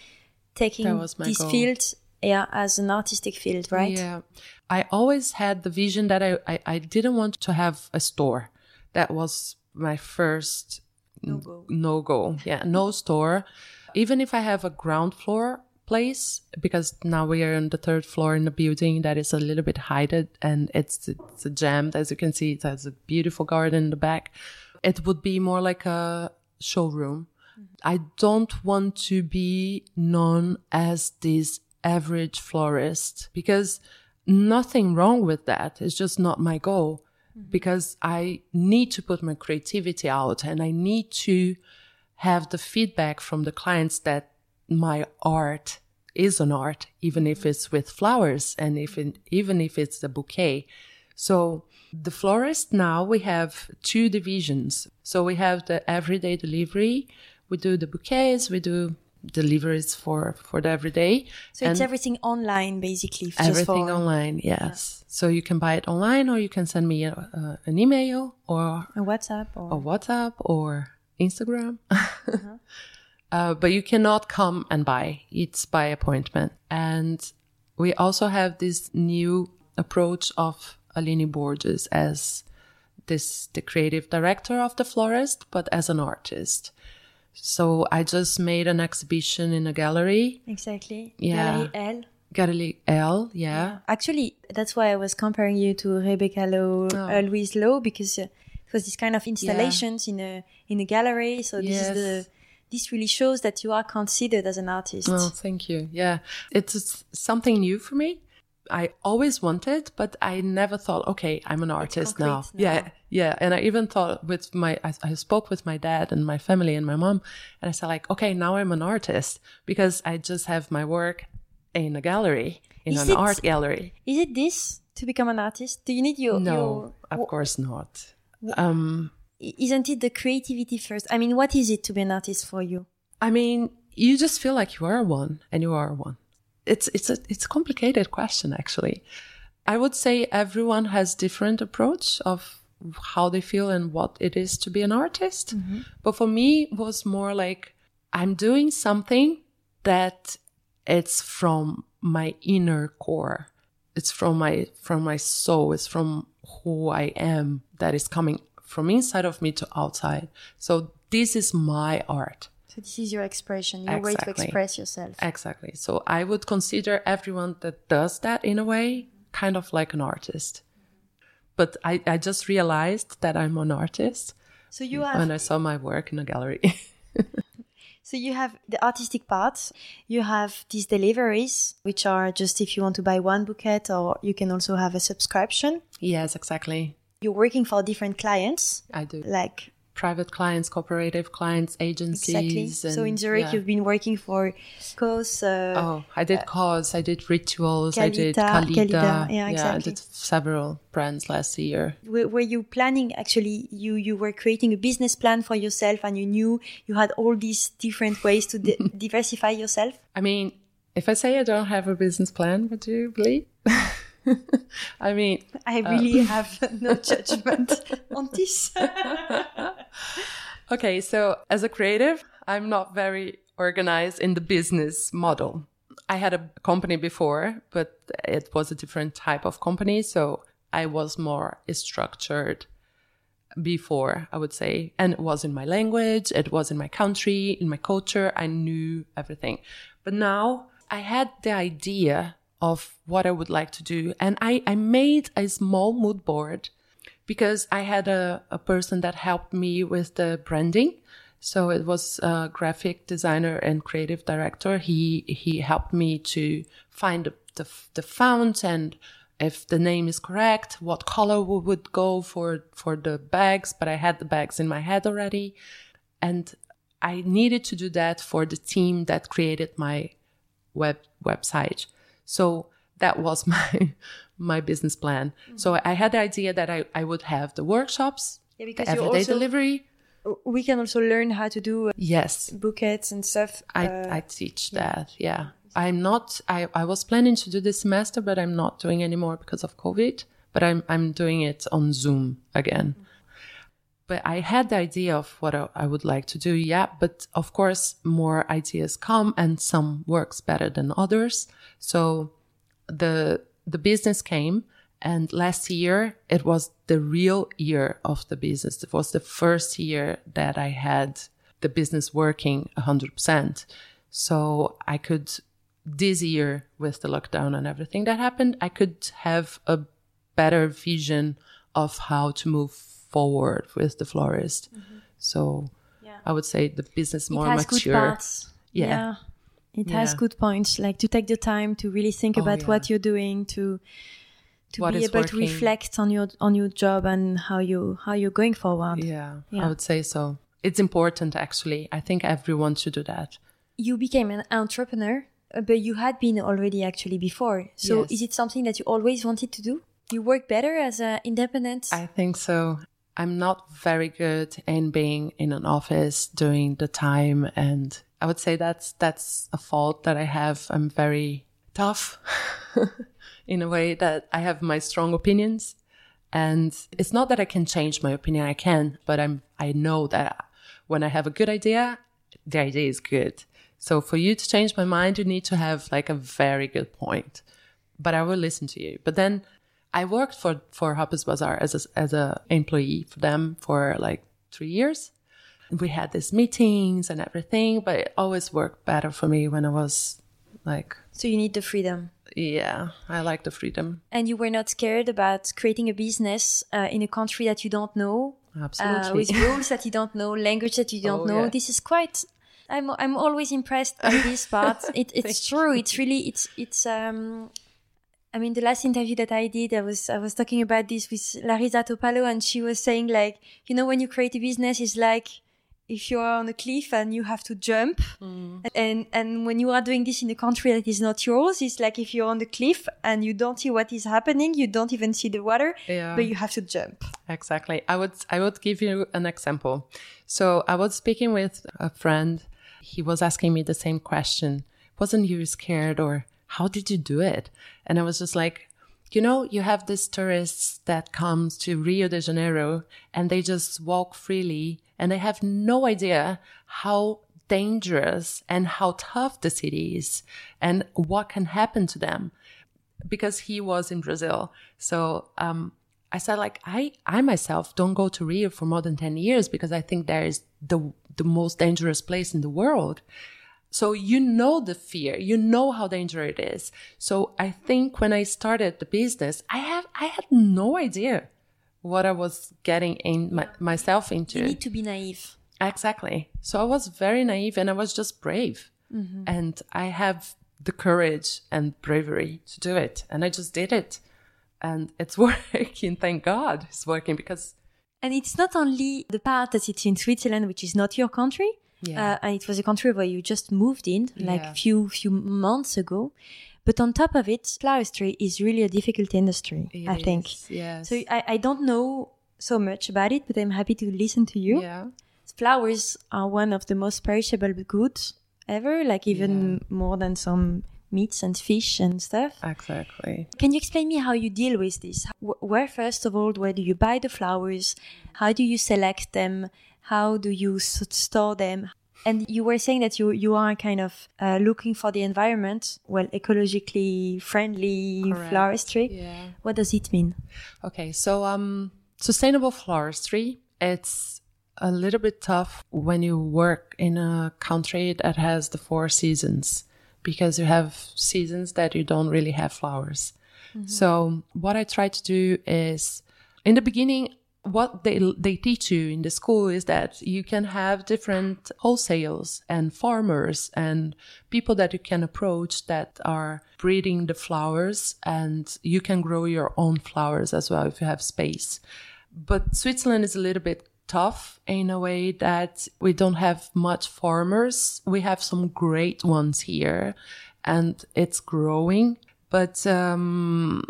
taking this goal. field yeah, as an artistic field, right? Yeah. I always had the vision that I, I, I didn't want to have a store. That was my first No-go. no go. Yeah, no store. Even if I have a ground floor place, because now we are on the third floor in the building that is a little bit hidden and it's it's a jammed. As you can see, it has a beautiful garden in the back. It would be more like a showroom. Mm-hmm. I don't want to be known as this average florist because nothing wrong with that. It's just not my goal mm-hmm. because I need to put my creativity out and I need to have the feedback from the clients that my art is an art, even if it's with flowers and if it, even if it's a bouquet. So the florist now we have two divisions. So we have the everyday delivery. We do the bouquets. We do deliveries for for the everyday. So it's everything online, basically. just Everything for, online, yes. So you can buy it online, or you can send me a, a, an email, or a WhatsApp or a WhatsApp, or Instagram. Uh-huh. uh, but you cannot come and buy; it's by appointment. And we also have this new approach of Aline Borges as this the creative director of the florist, but as an artist. So I just made an exhibition in a gallery, exactly. Yeah. Gallery L. Gallery L, yeah. Actually, that's why I was comparing you to Rebecca Law, Oh. uh, Louise Law, because uh, it was this kind of installations in a in a gallery. So this is the this really shows that you are considered as an artist. Oh, thank you. Yeah. It's something new for me. I always wanted, but I never thought, okay, I'm an artist now. now. Yeah. Yeah. And I even thought with my, I, I spoke with my dad and my family and my mom, and I said, like, okay, now I'm an artist because I just have my work in a gallery, in Is an it- art gallery. Is it this to become an artist? Do you need your No, your of course not. Um, isn't it the creativity first? I mean, what is it to be an artist for you? I mean, you just feel like you are one and you are one. It's it's a it's a complicated question actually. I would say everyone has different approach of how they feel and what it is to be an artist. Mm-hmm. But for me it was more like I'm doing something that it's from my inner core. It's from my from my soul. It's from who I am that is coming from inside of me to outside. So this is my art. So this is your expression, your way to express yourself. Exactly. So I would consider everyone that does that in a way kind of like an artist. But I, I just realized that I'm an artist So you have when I saw my work in a gallery. So you have the artistic part, you have these deliveries, which are just if you want to buy one bouquet, or you can also have a subscription. yes, exactly. You're working for different clients, I do. like Private clients, cooperative clients, agencies. exactly. so in Zurich, yeah. you've been working for COS. Uh, Oh, I did COS, I did rituals, I did Calida- Calida. Calida, yeah, I did several brands last year. were, were you planning actually? You you were creating a business plan for yourself, and you knew you had all these different ways to di- diversify yourself. I mean, if I say I don't have a business plan, would you believe? I mean, I uh, really have no judgment on this. okay, so as a creative, I'm not very organized in the business model. I had a company before, but it was a different type of company. So I was more structured before, I would say. And it was in my language, it was in my country, in my culture. I knew everything. But now I had the idea of what I would like to do. And I, I made a small mood board because I had a, a person that helped me with the branding. So it was a graphic designer and creative director. He he helped me to find the the, the font and if the name is correct, what color wo- would go for for the bags. But I had the bags in my head already, and I needed to do that for the team that created my web website. So that was my my business plan. So I had the idea that I, I would have the workshops, Yeah, the because you everyday also- delivery. we can also learn how to do uh, Yes, bouquets and stuff. I, uh, I teach that. Yeah. I'm not, I, I was planning to do this semester, but I'm not doing anymore because of COVID. but I'm I'm doing it on Zoom again. But I had the idea of what I would like to do, yeah. But of course, more ideas come, and some works better than others. So the the business came, and last year it was the real year of the business. It was the first year that I had the business working 100%. So I could, this year with the lockdown and everything that happened, I could have a better vision of how to move forward with the florist. Mm-hmm. So yeah. I would say the business more mature. Yeah. yeah. It yeah. has good points, like to take the time to really think oh, about what you're doing, to to what be able working. to reflect on your on your job and how you how you're going forward. Yeah, I would say so. It's important actually. I think everyone should do that. You became an entrepreneur, uh, but you had been already actually before. So yes. is it something that you always wanted to do? You work better as an independent? I think so. I'm not very good in being in an office doing the time and I would say that's that's a fault that I have. I'm very tough in a way that I have my strong opinions and it's not that I can change my opinion. I can, but I'm, I know that when I have a good idea, the idea is good. So for you to change my mind, you need to have like a very good point. But I will listen to you. But then I worked for, for Harper's Bazaar as a, as a employee for them for like three years. We had these meetings and everything, but it always worked better for me when I was like. So you need the freedom. Yeah, I like the freedom. And you were not scared about creating a business uh, in a country that you don't know, absolutely, uh, with rules that you don't know, language that you don't oh, know. Yeah. This is quite. I'm I'm always impressed by this part. It, it's true. It's really it's it's um. I mean, the last interview that I did, I was I was talking about this with Larissa Topalo, and she was saying like, you know, when you create a business, it's like if you are on a cliff and you have to jump. Mm. and and when you are doing this in a country that is not yours it's like if you're on the cliff and you don't see what is happening you don't even see the water yeah. but you have to jump. Exactly. I would i would give you an example. So i was speaking with a friend. He was asking me the same question. Wasn't you scared or how did you do it and i was just like you know, you have these tourists that comes to Rio de Janeiro and they just walk freely and they have no idea how dangerous and how tough the city is and what can happen to them because he was in Brazil. So, um, I said like, I, I myself don't go to Rio for more than 10 years because I think there is the, the most dangerous place in the world. So you know the fear, you know how dangerous it is. So I think when I started the business, I have, I had no idea what I was getting in my, myself into. You need to be naive. Exactly. So I was very naive and I was just brave. Mm-hmm. And I have the courage and bravery to do it. And I just did it. And it's working. Thank God it's working because. And it's not only the part that it's in Switzerland, which is not your country. Yeah. Uh, and it was a country where you just moved in like a yeah. few few months ago. But on top of it, floristry is really a difficult industry, it I is, think. Yes. So I, I don't know so much about it, but I'm happy to listen to you. Yeah. Flowers are one of the most perishable goods ever, like even yeah. more than some meats and fish and stuff. Exactly. Can you explain me how you deal with this? Where, first of all, where do you buy the flowers? How do you select them? How do you store them? And you were saying that you you are kind of uh, looking for the environment, well, ecologically friendly Correct. floristry. Yeah. What does it mean? Okay, so um, sustainable floristry. It's a little bit tough when you work in a country that has the four seasons because you have seasons that you don't really have flowers. Mm-hmm. So what I try to do is in the beginning what they they teach you in the school is that you can have different wholesales and farmers and people that you can approach that are breeding the flowers and you can grow your own flowers as well if you have space. But switzerland is a little bit tough in a way that we don't have much farmers. We have some great ones here and it's growing but um,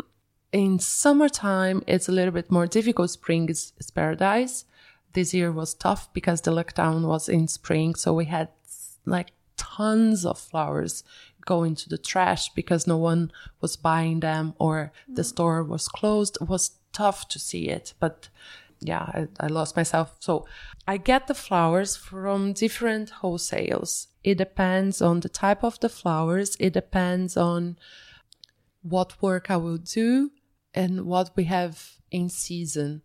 in summertime, it's a little bit more difficult. Spring is, is paradise. This year was tough because the lockdown was in spring. So we had like tons of flowers go into the trash because no one was buying them or the mm. store was closed. It was tough to see it, but yeah, I, I lost myself. So I get the flowers from different wholesales. It depends on the type of the flowers. It depends on what work I will do and what we have in season.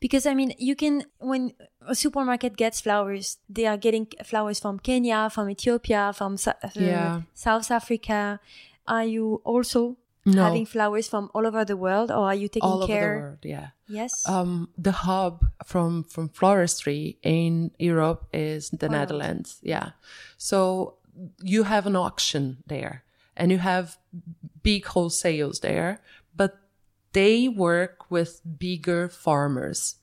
Because I mean, you can when a supermarket gets flowers, they are getting flowers from Kenya, from Ethiopia, from uh, Yeah. South Africa. Are you also No. having flowers from all over the world, or are you taking care? All over the world, yeah. Yes. Um, the hub from from floristry in Europe is the Wow. Netherlands. Yeah, so you have an auction there, and you have big wholesales there, they work with bigger farmers.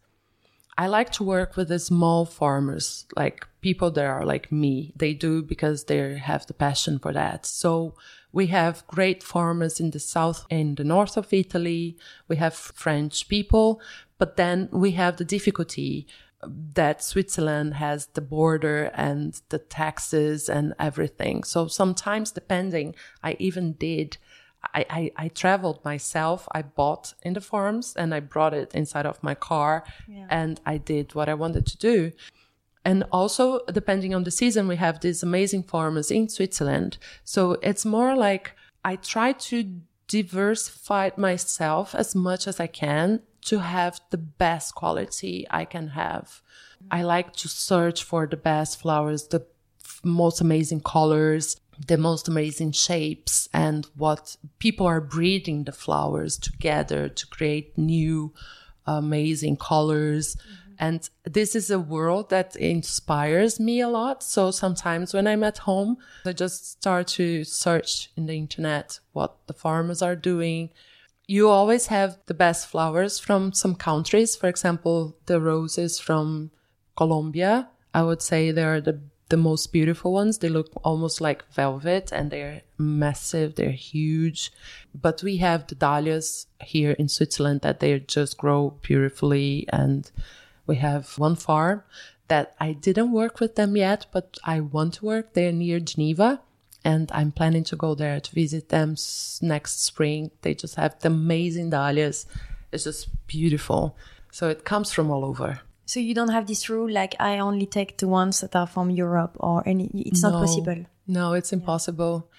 I like to work with the small farmers, like people that are like me. They do because they have the passion for that. So we have great farmers in the south and the north of Italy. We have French people, but then we have the difficulty that Switzerland has the border and the taxes and everything. So sometimes depending, I even did I, I, I traveled myself. I bought in the farms and I brought it inside of my car and I did what I wanted to do. And also, depending on the season, we have these amazing farmers in Switzerland. So it's more like I try to diversify myself as much as I can to have the best quality I can have. I like to search for the best flowers, the f- most amazing colors, the most amazing shapes, and what people are breeding the flowers together to create new amazing colors. Mm-hmm. And this is a world that inspires me a lot. So sometimes when I'm at home, I just start to search in the internet what the farmers are doing. You always have the best flowers from some countries. For example, the roses from Colombia. I would say they're the the most beautiful ones. They look almost like velvet and they're massive, they're huge. But we have the dahlias here in Switzerland that they just grow beautifully. And we have one farm that I didn't work with them yet, but I want to work. They're near Geneva and I'm planning to go there to visit them next spring. They just have the amazing dahlias. It's just beautiful. So it comes from all over. So you don't have this rule like I only take the ones that are from Europe or any. It's not possible. No, it's impossible.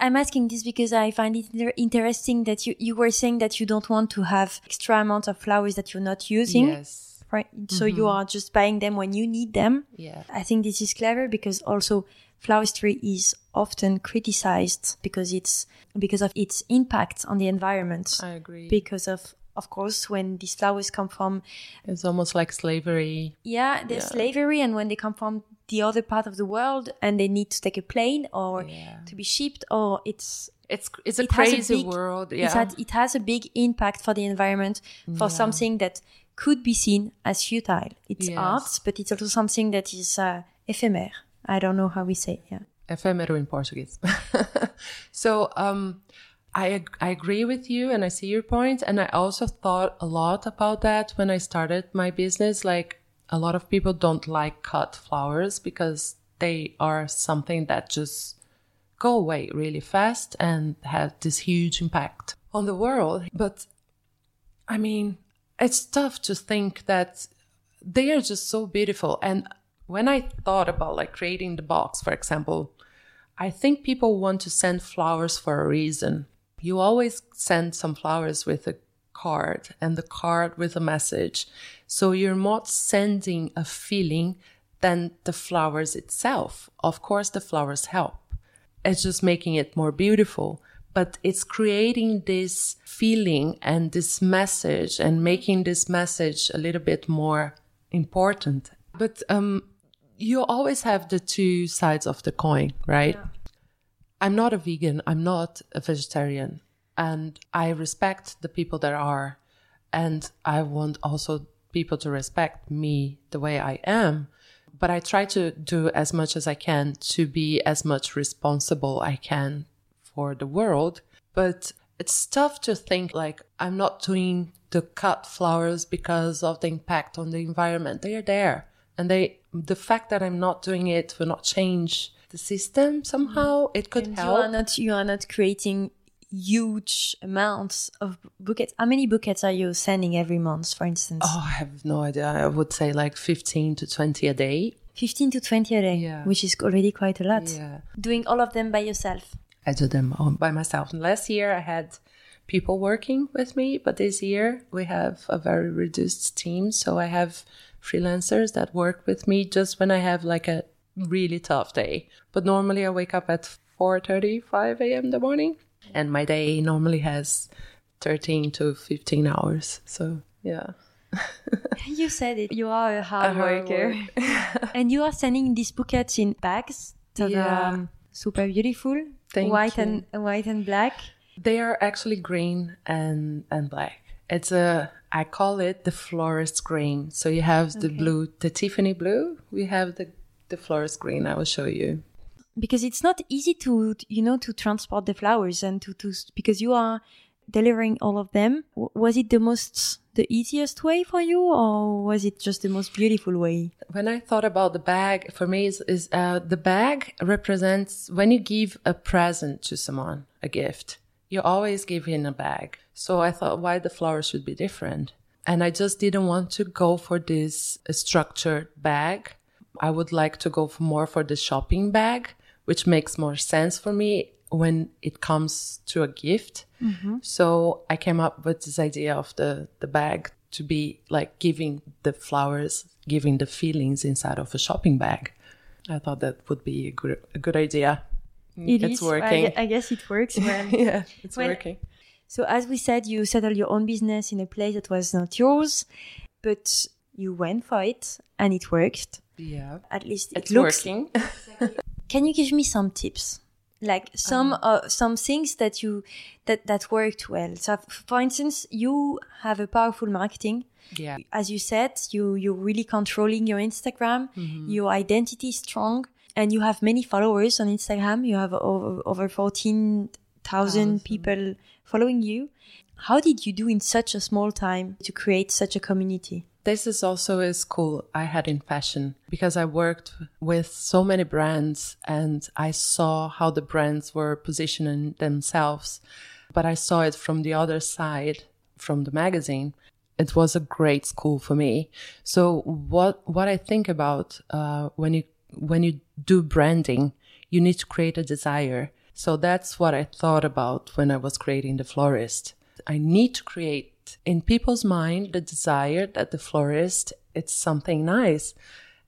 I'm asking this because I find it interesting that you, you were saying that you don't want to have extra amount of flowers that you're not using. Yes. Right. So you mm-hmm. are just buying them when you need them. Yeah. I think this is clever because also floristry is often criticized because it's because of its impact on the environment. I agree. Because of of course when these flowers come from It's almost like slavery. yeah, there's Yeah. slavery and when they come from the other part of the world and they need to take a plane or Yeah. to be shipped or it's It's it's a It has a crazy big- world. it, Yeah. had, it has a big impact for the environment for something that could be seen as futile. It's Yes. art, but it's also something that is uh, ephemer. I don't know how we say. it. Yeah. Efêmero in Portuguese. so um, I I agree with you, and I see your point, and I also thought a lot about that when I started my business. Like a lot of people don't like cut flowers because they are something that just go away really fast and have this huge impact on the world. But I mean, it's tough to think that they are just so beautiful. And when I thought about like creating the box, for example, I think people want to send flowers for a reason. You always send some flowers with a card and the card with a message. So you're not sending a feeling than the flowers itself. Of course, the flowers help. It's just making it more beautiful, but it's creating this feeling and this message and making this message a little bit more important. But um, you always have the two sides of the coin, right? I'm not a vegan, I'm not a vegetarian, and I respect the people that are, and I want also people to respect me the way I am. But I try to do as much as I can to be as much responsible I can for the world. But it's tough to think like I'm not doing the cut flowers because of the impact on the environment. They are there. And they the fact that I'm not doing it will not change the system somehow. Mm-hmm. It could And help. You are not you are not creating huge amounts of bouquets. How many bouquets are you sending every month, for instance? Oh, I have no idea. I would say like 15 to 20 a day. 15 to 20 a day, Yeah. which is already quite a lot. Yeah. Doing all of them by yourself. I do them all by myself. Last year I had people working with me, but this year we have a very reduced team. So I have freelancers that work with me just when I have like a really tough day. But normally I wake up at 4:30, 5 a.m. in the morning, and my day normally has 13 to 15 hours. So yeah. You said it. You are a hard A worker. and you are sending these bouquets in bags that Yeah. are super beautiful. Thank white you. and white and black. They are actually green and and black. It's a I call it the florist green. So you have the blue, the Tiffany blue. We have the the florist green. I will show you. because it's not easy to you know to transport the flowers and to to because you are delivering all of them was it the most the easiest way for you or was it just the most beautiful way When I thought about the bag, for me is, is uh, the bag represents when you give a present to someone, a gift. You always give in a bag. So I thought, why the flowers should be different? And I just didn't want to go for this uh, structured bag. I would like to go for more for the shopping bag, which makes more sense for me when it comes to a gift. Mm-hmm. So I came up with this idea of the, the bag to be like giving the flowers, giving the feelings inside of a shopping bag. I thought that would be a good, a good idea. It it's is. working. I, I guess it works well yeah, it's Well, working. so as we said you settled your own business in a place that was not yours but you went for it and it worked Yeah, at least it it's looks working. Can you give me some tips? Like some uh, some things that you that that worked well. So, for instance, you have a powerful marketing. yeah, As you said, you you're really controlling your Instagram. Your identity is strong, and you have many followers on Instagram. You have over over fourteen thousand people following you. How did you do in such a small time to create such a community? This is also a school I had in fashion because I worked with so many brands and I saw how the brands were positioning themselves. But I saw it from the other side, from the magazine. It was a great school for me. So what what I think about uh, when you when you do branding, you need to create a desire. So that's what I thought about when I was creating the florist. I need to create in people's mind the desire that the florist it's something nice.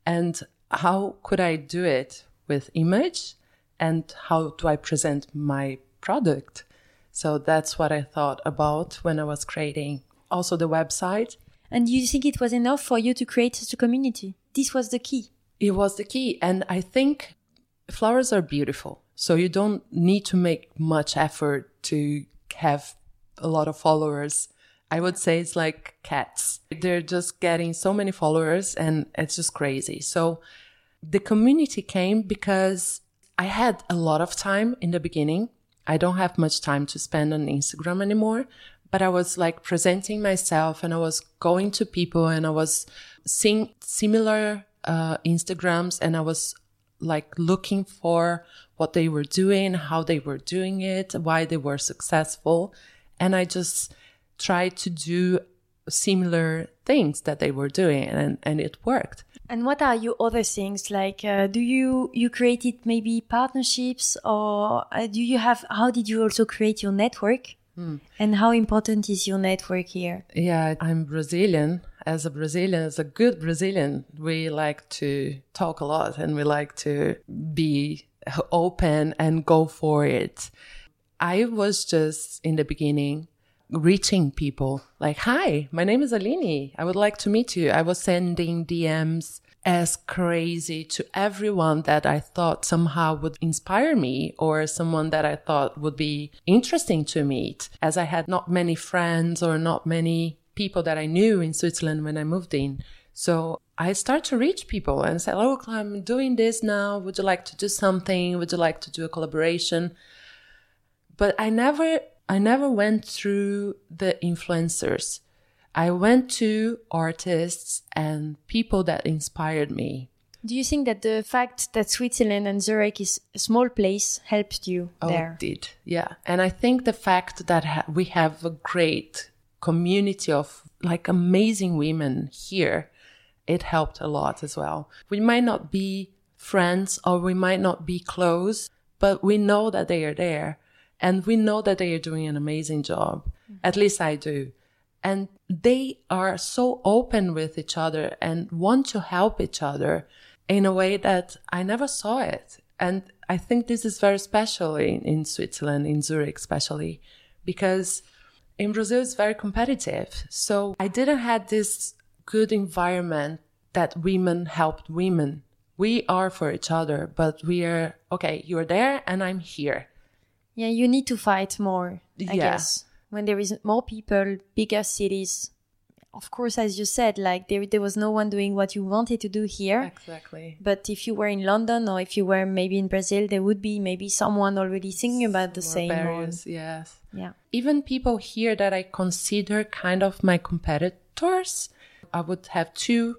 And how could i do it with image? And how do i present my product? So that's what i thought about when i was creating also the website. And you think it was enough for you to create such a community? This was the key. it was the key. And i think flowers are beautiful. So you don't need to make much effort to have a lot of followers i would say it's like cats. They're just getting so many followers and it's just crazy. So the community came because i had a lot of time in the beginning. I don't have much time to spend on instagram anymore but i was like presenting myself and i was going to people and i was seeing similar uh, instagrams and i was like looking for what they were doing, how they were doing it, why they were successful. And I just tried to do similar things that they were doing and, and it worked. And what are your other things? Like, uh, do you you created maybe partnerships, or uh, do you have? How did you also create your network? And how important is your network here? Yeah, I'm Brazilian. As a Brazilian, as a good Brazilian, we like to talk a lot and we like to be open and go for it. I was just in the beginning reaching people like, Hi, my name is Aline I would like to meet you. I was sending DMs as crazy to everyone that I thought somehow would inspire me or someone that I thought would be interesting to meet as I had not many friends or not many people that I knew in Switzerland when I moved in. So I start to reach people and say, Look, I'm doing this now. Would you like to do something? Would you like to do a collaboration? But I never, I never went through the influencers. I went to artists and people that inspired me. Do you think that the fact that Switzerland and Zurich is a small place helped you oh, there? it did. Yeah. And I think the fact that ha- we have a great community of like amazing women here, it helped a lot as well. We might not be friends or we might not be close, but we know that they are there and we know that they are doing an amazing job. Mm-hmm. At least I do. And they are so open with each other and want to help each other in a way that I never saw it. And I think this is very special in, in Switzerland, in Zurich especially, because in Brazil it's very competitive. So I didn't have this good environment that women helped women. We are for each other, but we are okay, you're there and I'm here. Yeah, you need to fight more, I Yeah. guess. When there is more people, bigger cities. Of course, as you said, like there, there was no one doing what you wanted to do here. Exactly. But if you were in London or if you were maybe in Brazil, there would be maybe someone already thinking about the same. barriers, yes. yeah. even people here that I consider kind of my competitors, I would have two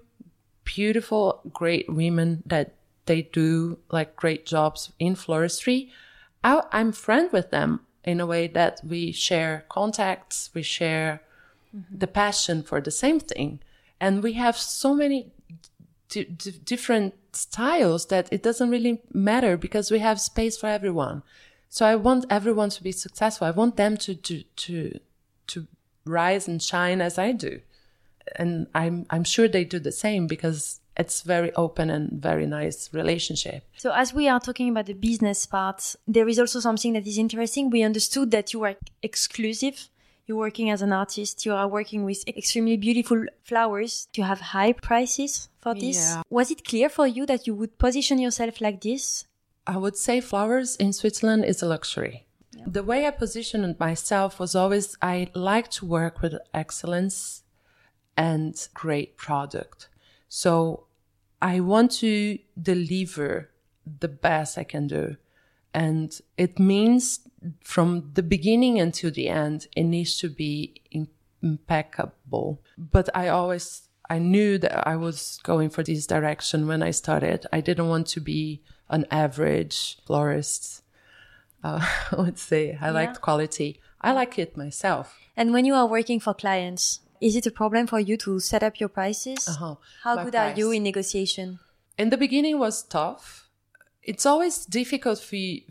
beautiful, great women that they do like great jobs in floristry. I, I'm friend with them in a way that we share contacts, we share mm-hmm. the passion for the same thing, and we have so many d- d- different styles that it doesn't really matter because we have space for everyone. So I want everyone to be successful. I want them to to to to rise and shine as I do, and I'm I'm sure they do the same because it's very open and very nice relationship. So as we are talking about the business part, there is also something that is interesting. We understood that you are exclusive. You're working as an artist. You are working with extremely beautiful flowers. You have high prices for this. Yeah. Was it clear for you that you would position yourself like this? I would say flowers in Switzerland is a luxury. The way I positioned myself was always I like to work with excellence and great product. So I want to deliver the best I can do. And it means from the beginning until the end, it needs to be impeccable. But I always, I knew that I was going for this direction when I started. I didn't want to be an average florist. Uh, I would say I liked quality. I like it myself. And when you are working for clients, is it a problem for you to set up your prices? Uh-huh. How My good are you in negotiation? in the beginning was tough. It's always difficult for you,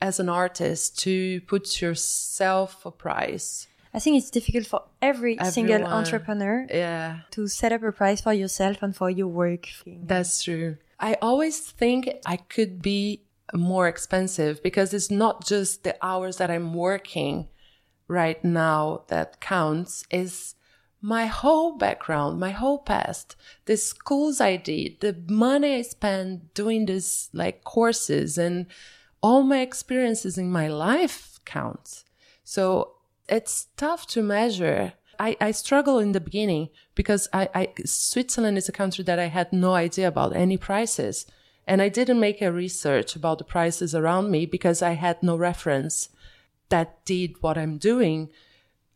as an artist to put yourself a price. I think it's difficult for every single entrepreneur Yeah, to set up a price for yourself and for your work. that's true. I always think I could be more expensive because it's not just the hours that I'm working right now that counts is my whole background, my whole past, the schools I did, the money I spent doing this like courses and all my experiences in my life counts. So it's tough to measure. I, I struggle in the beginning because I, I Switzerland is a country that I had no idea about any prices. And I didn't make a research about the prices around me because I had no reference that did what I'm doing.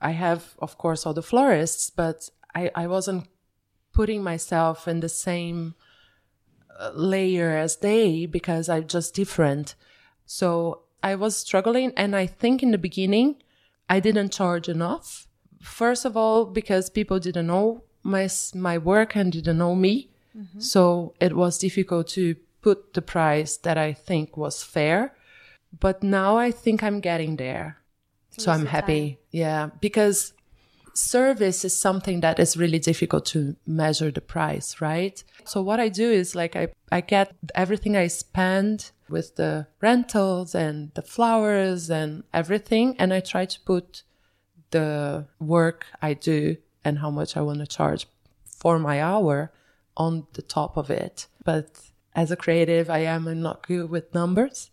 I have, of course, all the florists, but I, I wasn't putting myself in the same uh, layer as they because I'm just different. So I was struggling. And I think in the beginning, I didn't charge enough. First of all, because people didn't know my, my work and didn't know me. So it was difficult to put the price that I think was fair. But now I think I'm getting there. So I'm happy. Yeah. Because service is something that is really difficult to measure the price, right? So what I do is like I, I get everything I spend with the rentals and the flowers and everything. And I try to put the work I do and how much I want to charge for my hour on the top of it. But as a creative, I am I'm not good with numbers.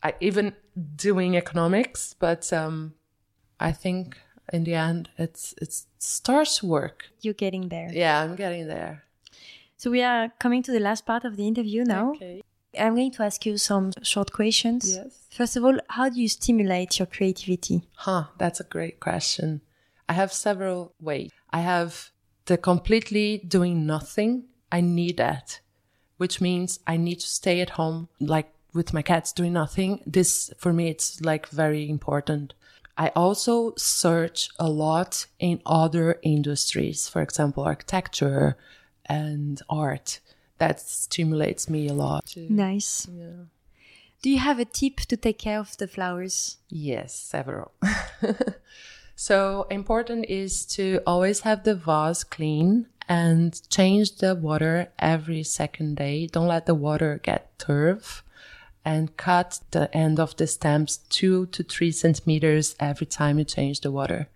I even doing economics, but um, I think in the end it's it starts work. You're getting there. Yeah, I'm getting there. So we are coming to the last part of the interview now. Okay. I'm going to ask you some short questions. Yes. First of all, how do you stimulate your creativity? Huh, that's a great question. I have several ways. I have the completely doing nothing. I need that which means I need to stay at home, like with my cats doing nothing. This for me, it's like very important. I also search a lot in other industries, for example, architecture and art. That stimulates me a lot. Nice. Yeah. Do you have a tip to take care of the flowers? Yes, several. so important is to always have the vase clean and change the water every second day. Don't let the water get turf and cut the end of the stems two to three centimeters every time you change the water.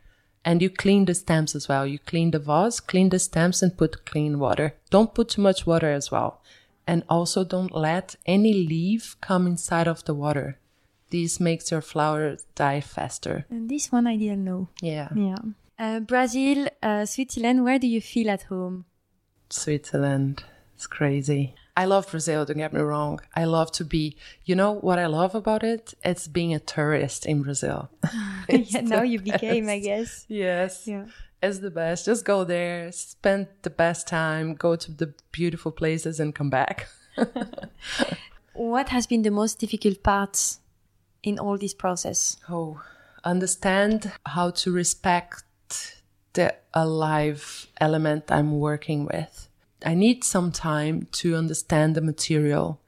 And you clean the stems as well. You clean the vase, clean the stems and put clean water. Don't put too much water as well. And also don't let any leaf come inside of the water. This makes your flower die faster. And this one I didn't know. Yeah. Yeah. Uh, Brazil, uh, Switzerland, where do you feel at home? Switzerland. It's crazy. I love Brazil, don't get me wrong. I love to be, you know what I love about it? It's being a tourist in Brazil. Yeah, now you became, I guess. Yes. Yeah. It's the best. Just go there, spend the best time, go to the beautiful places and come back. What has been the most difficult part in all this process? Oh, understand how to respect the alive element I'm working with. I need some time to understand the material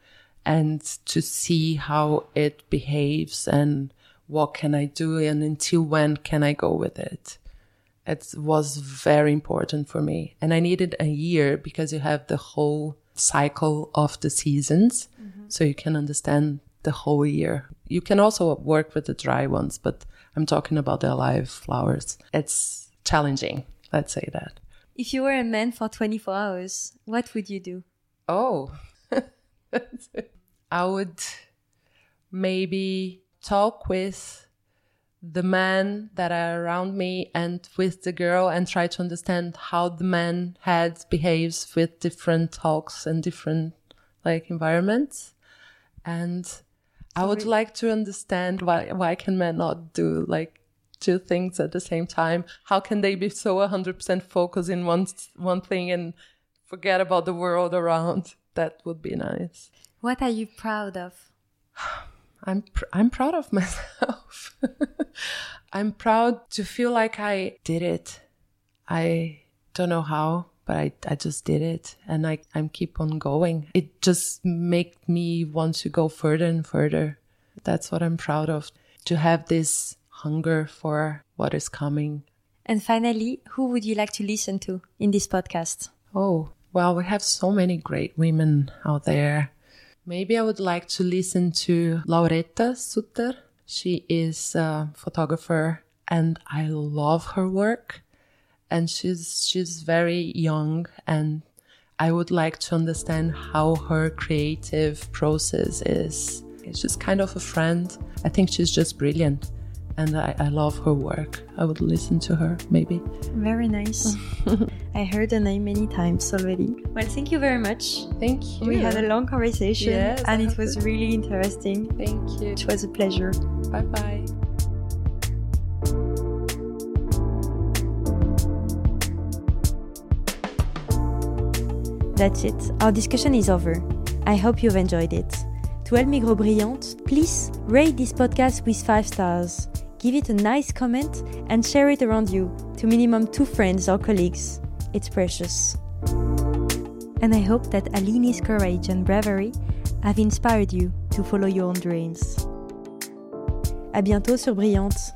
and to see how it behaves and what can I do and until when can I go with it. It was very important for me. And I needed a year because you have the whole cycle of the seasons. Mm-hmm. So you can understand the whole year. You can also work with the dry ones, but I'm talking about the alive flowers. It's challenging. Let's say that. If you were a man for 24 hours, what would you do? Oh, I would maybe talk with the men that are around me and with the girl and try to understand how the man had behaves with different talks and different like environments. And I would like to understand why why can men not do like two things at the same time? How can they be so 100% focused in one one thing and forget about the world around? That would be nice. What are you proud of? I'm pr- I'm proud of myself. I'm proud to feel like I did it. I don't know how, but I, I just did it and I I'm keep on going. It just make me want to go further and further. That's what I'm proud of. To have this hunger for what is coming. And finally, who would you like to listen to in this podcast? Oh, well, we have so many great women out there. Maybe I would like to listen to Lauretta Sutter. She is a photographer and I love her work. And she's, she's very young and I would like to understand how her creative process is. She's just kind of a friend. I think she's just brilliant and I, I love her work. I would listen to her maybe. Very nice. I heard the name many times already. Well, thank you very much. Thank you. We had a long conversation Yes, and it was to- really interesting. Thank you. It was a pleasure. Bye bye. That's it. Our discussion is over. I hope you've enjoyed it. To help me grow brilliant, please rate this podcast with 5 stars. Give it a nice comment and share it around you to minimum 2 friends or colleagues. It's precious. And I hope that Aline's courage and bravery have inspired you to follow your own dreams. À bientôt sur Brillante.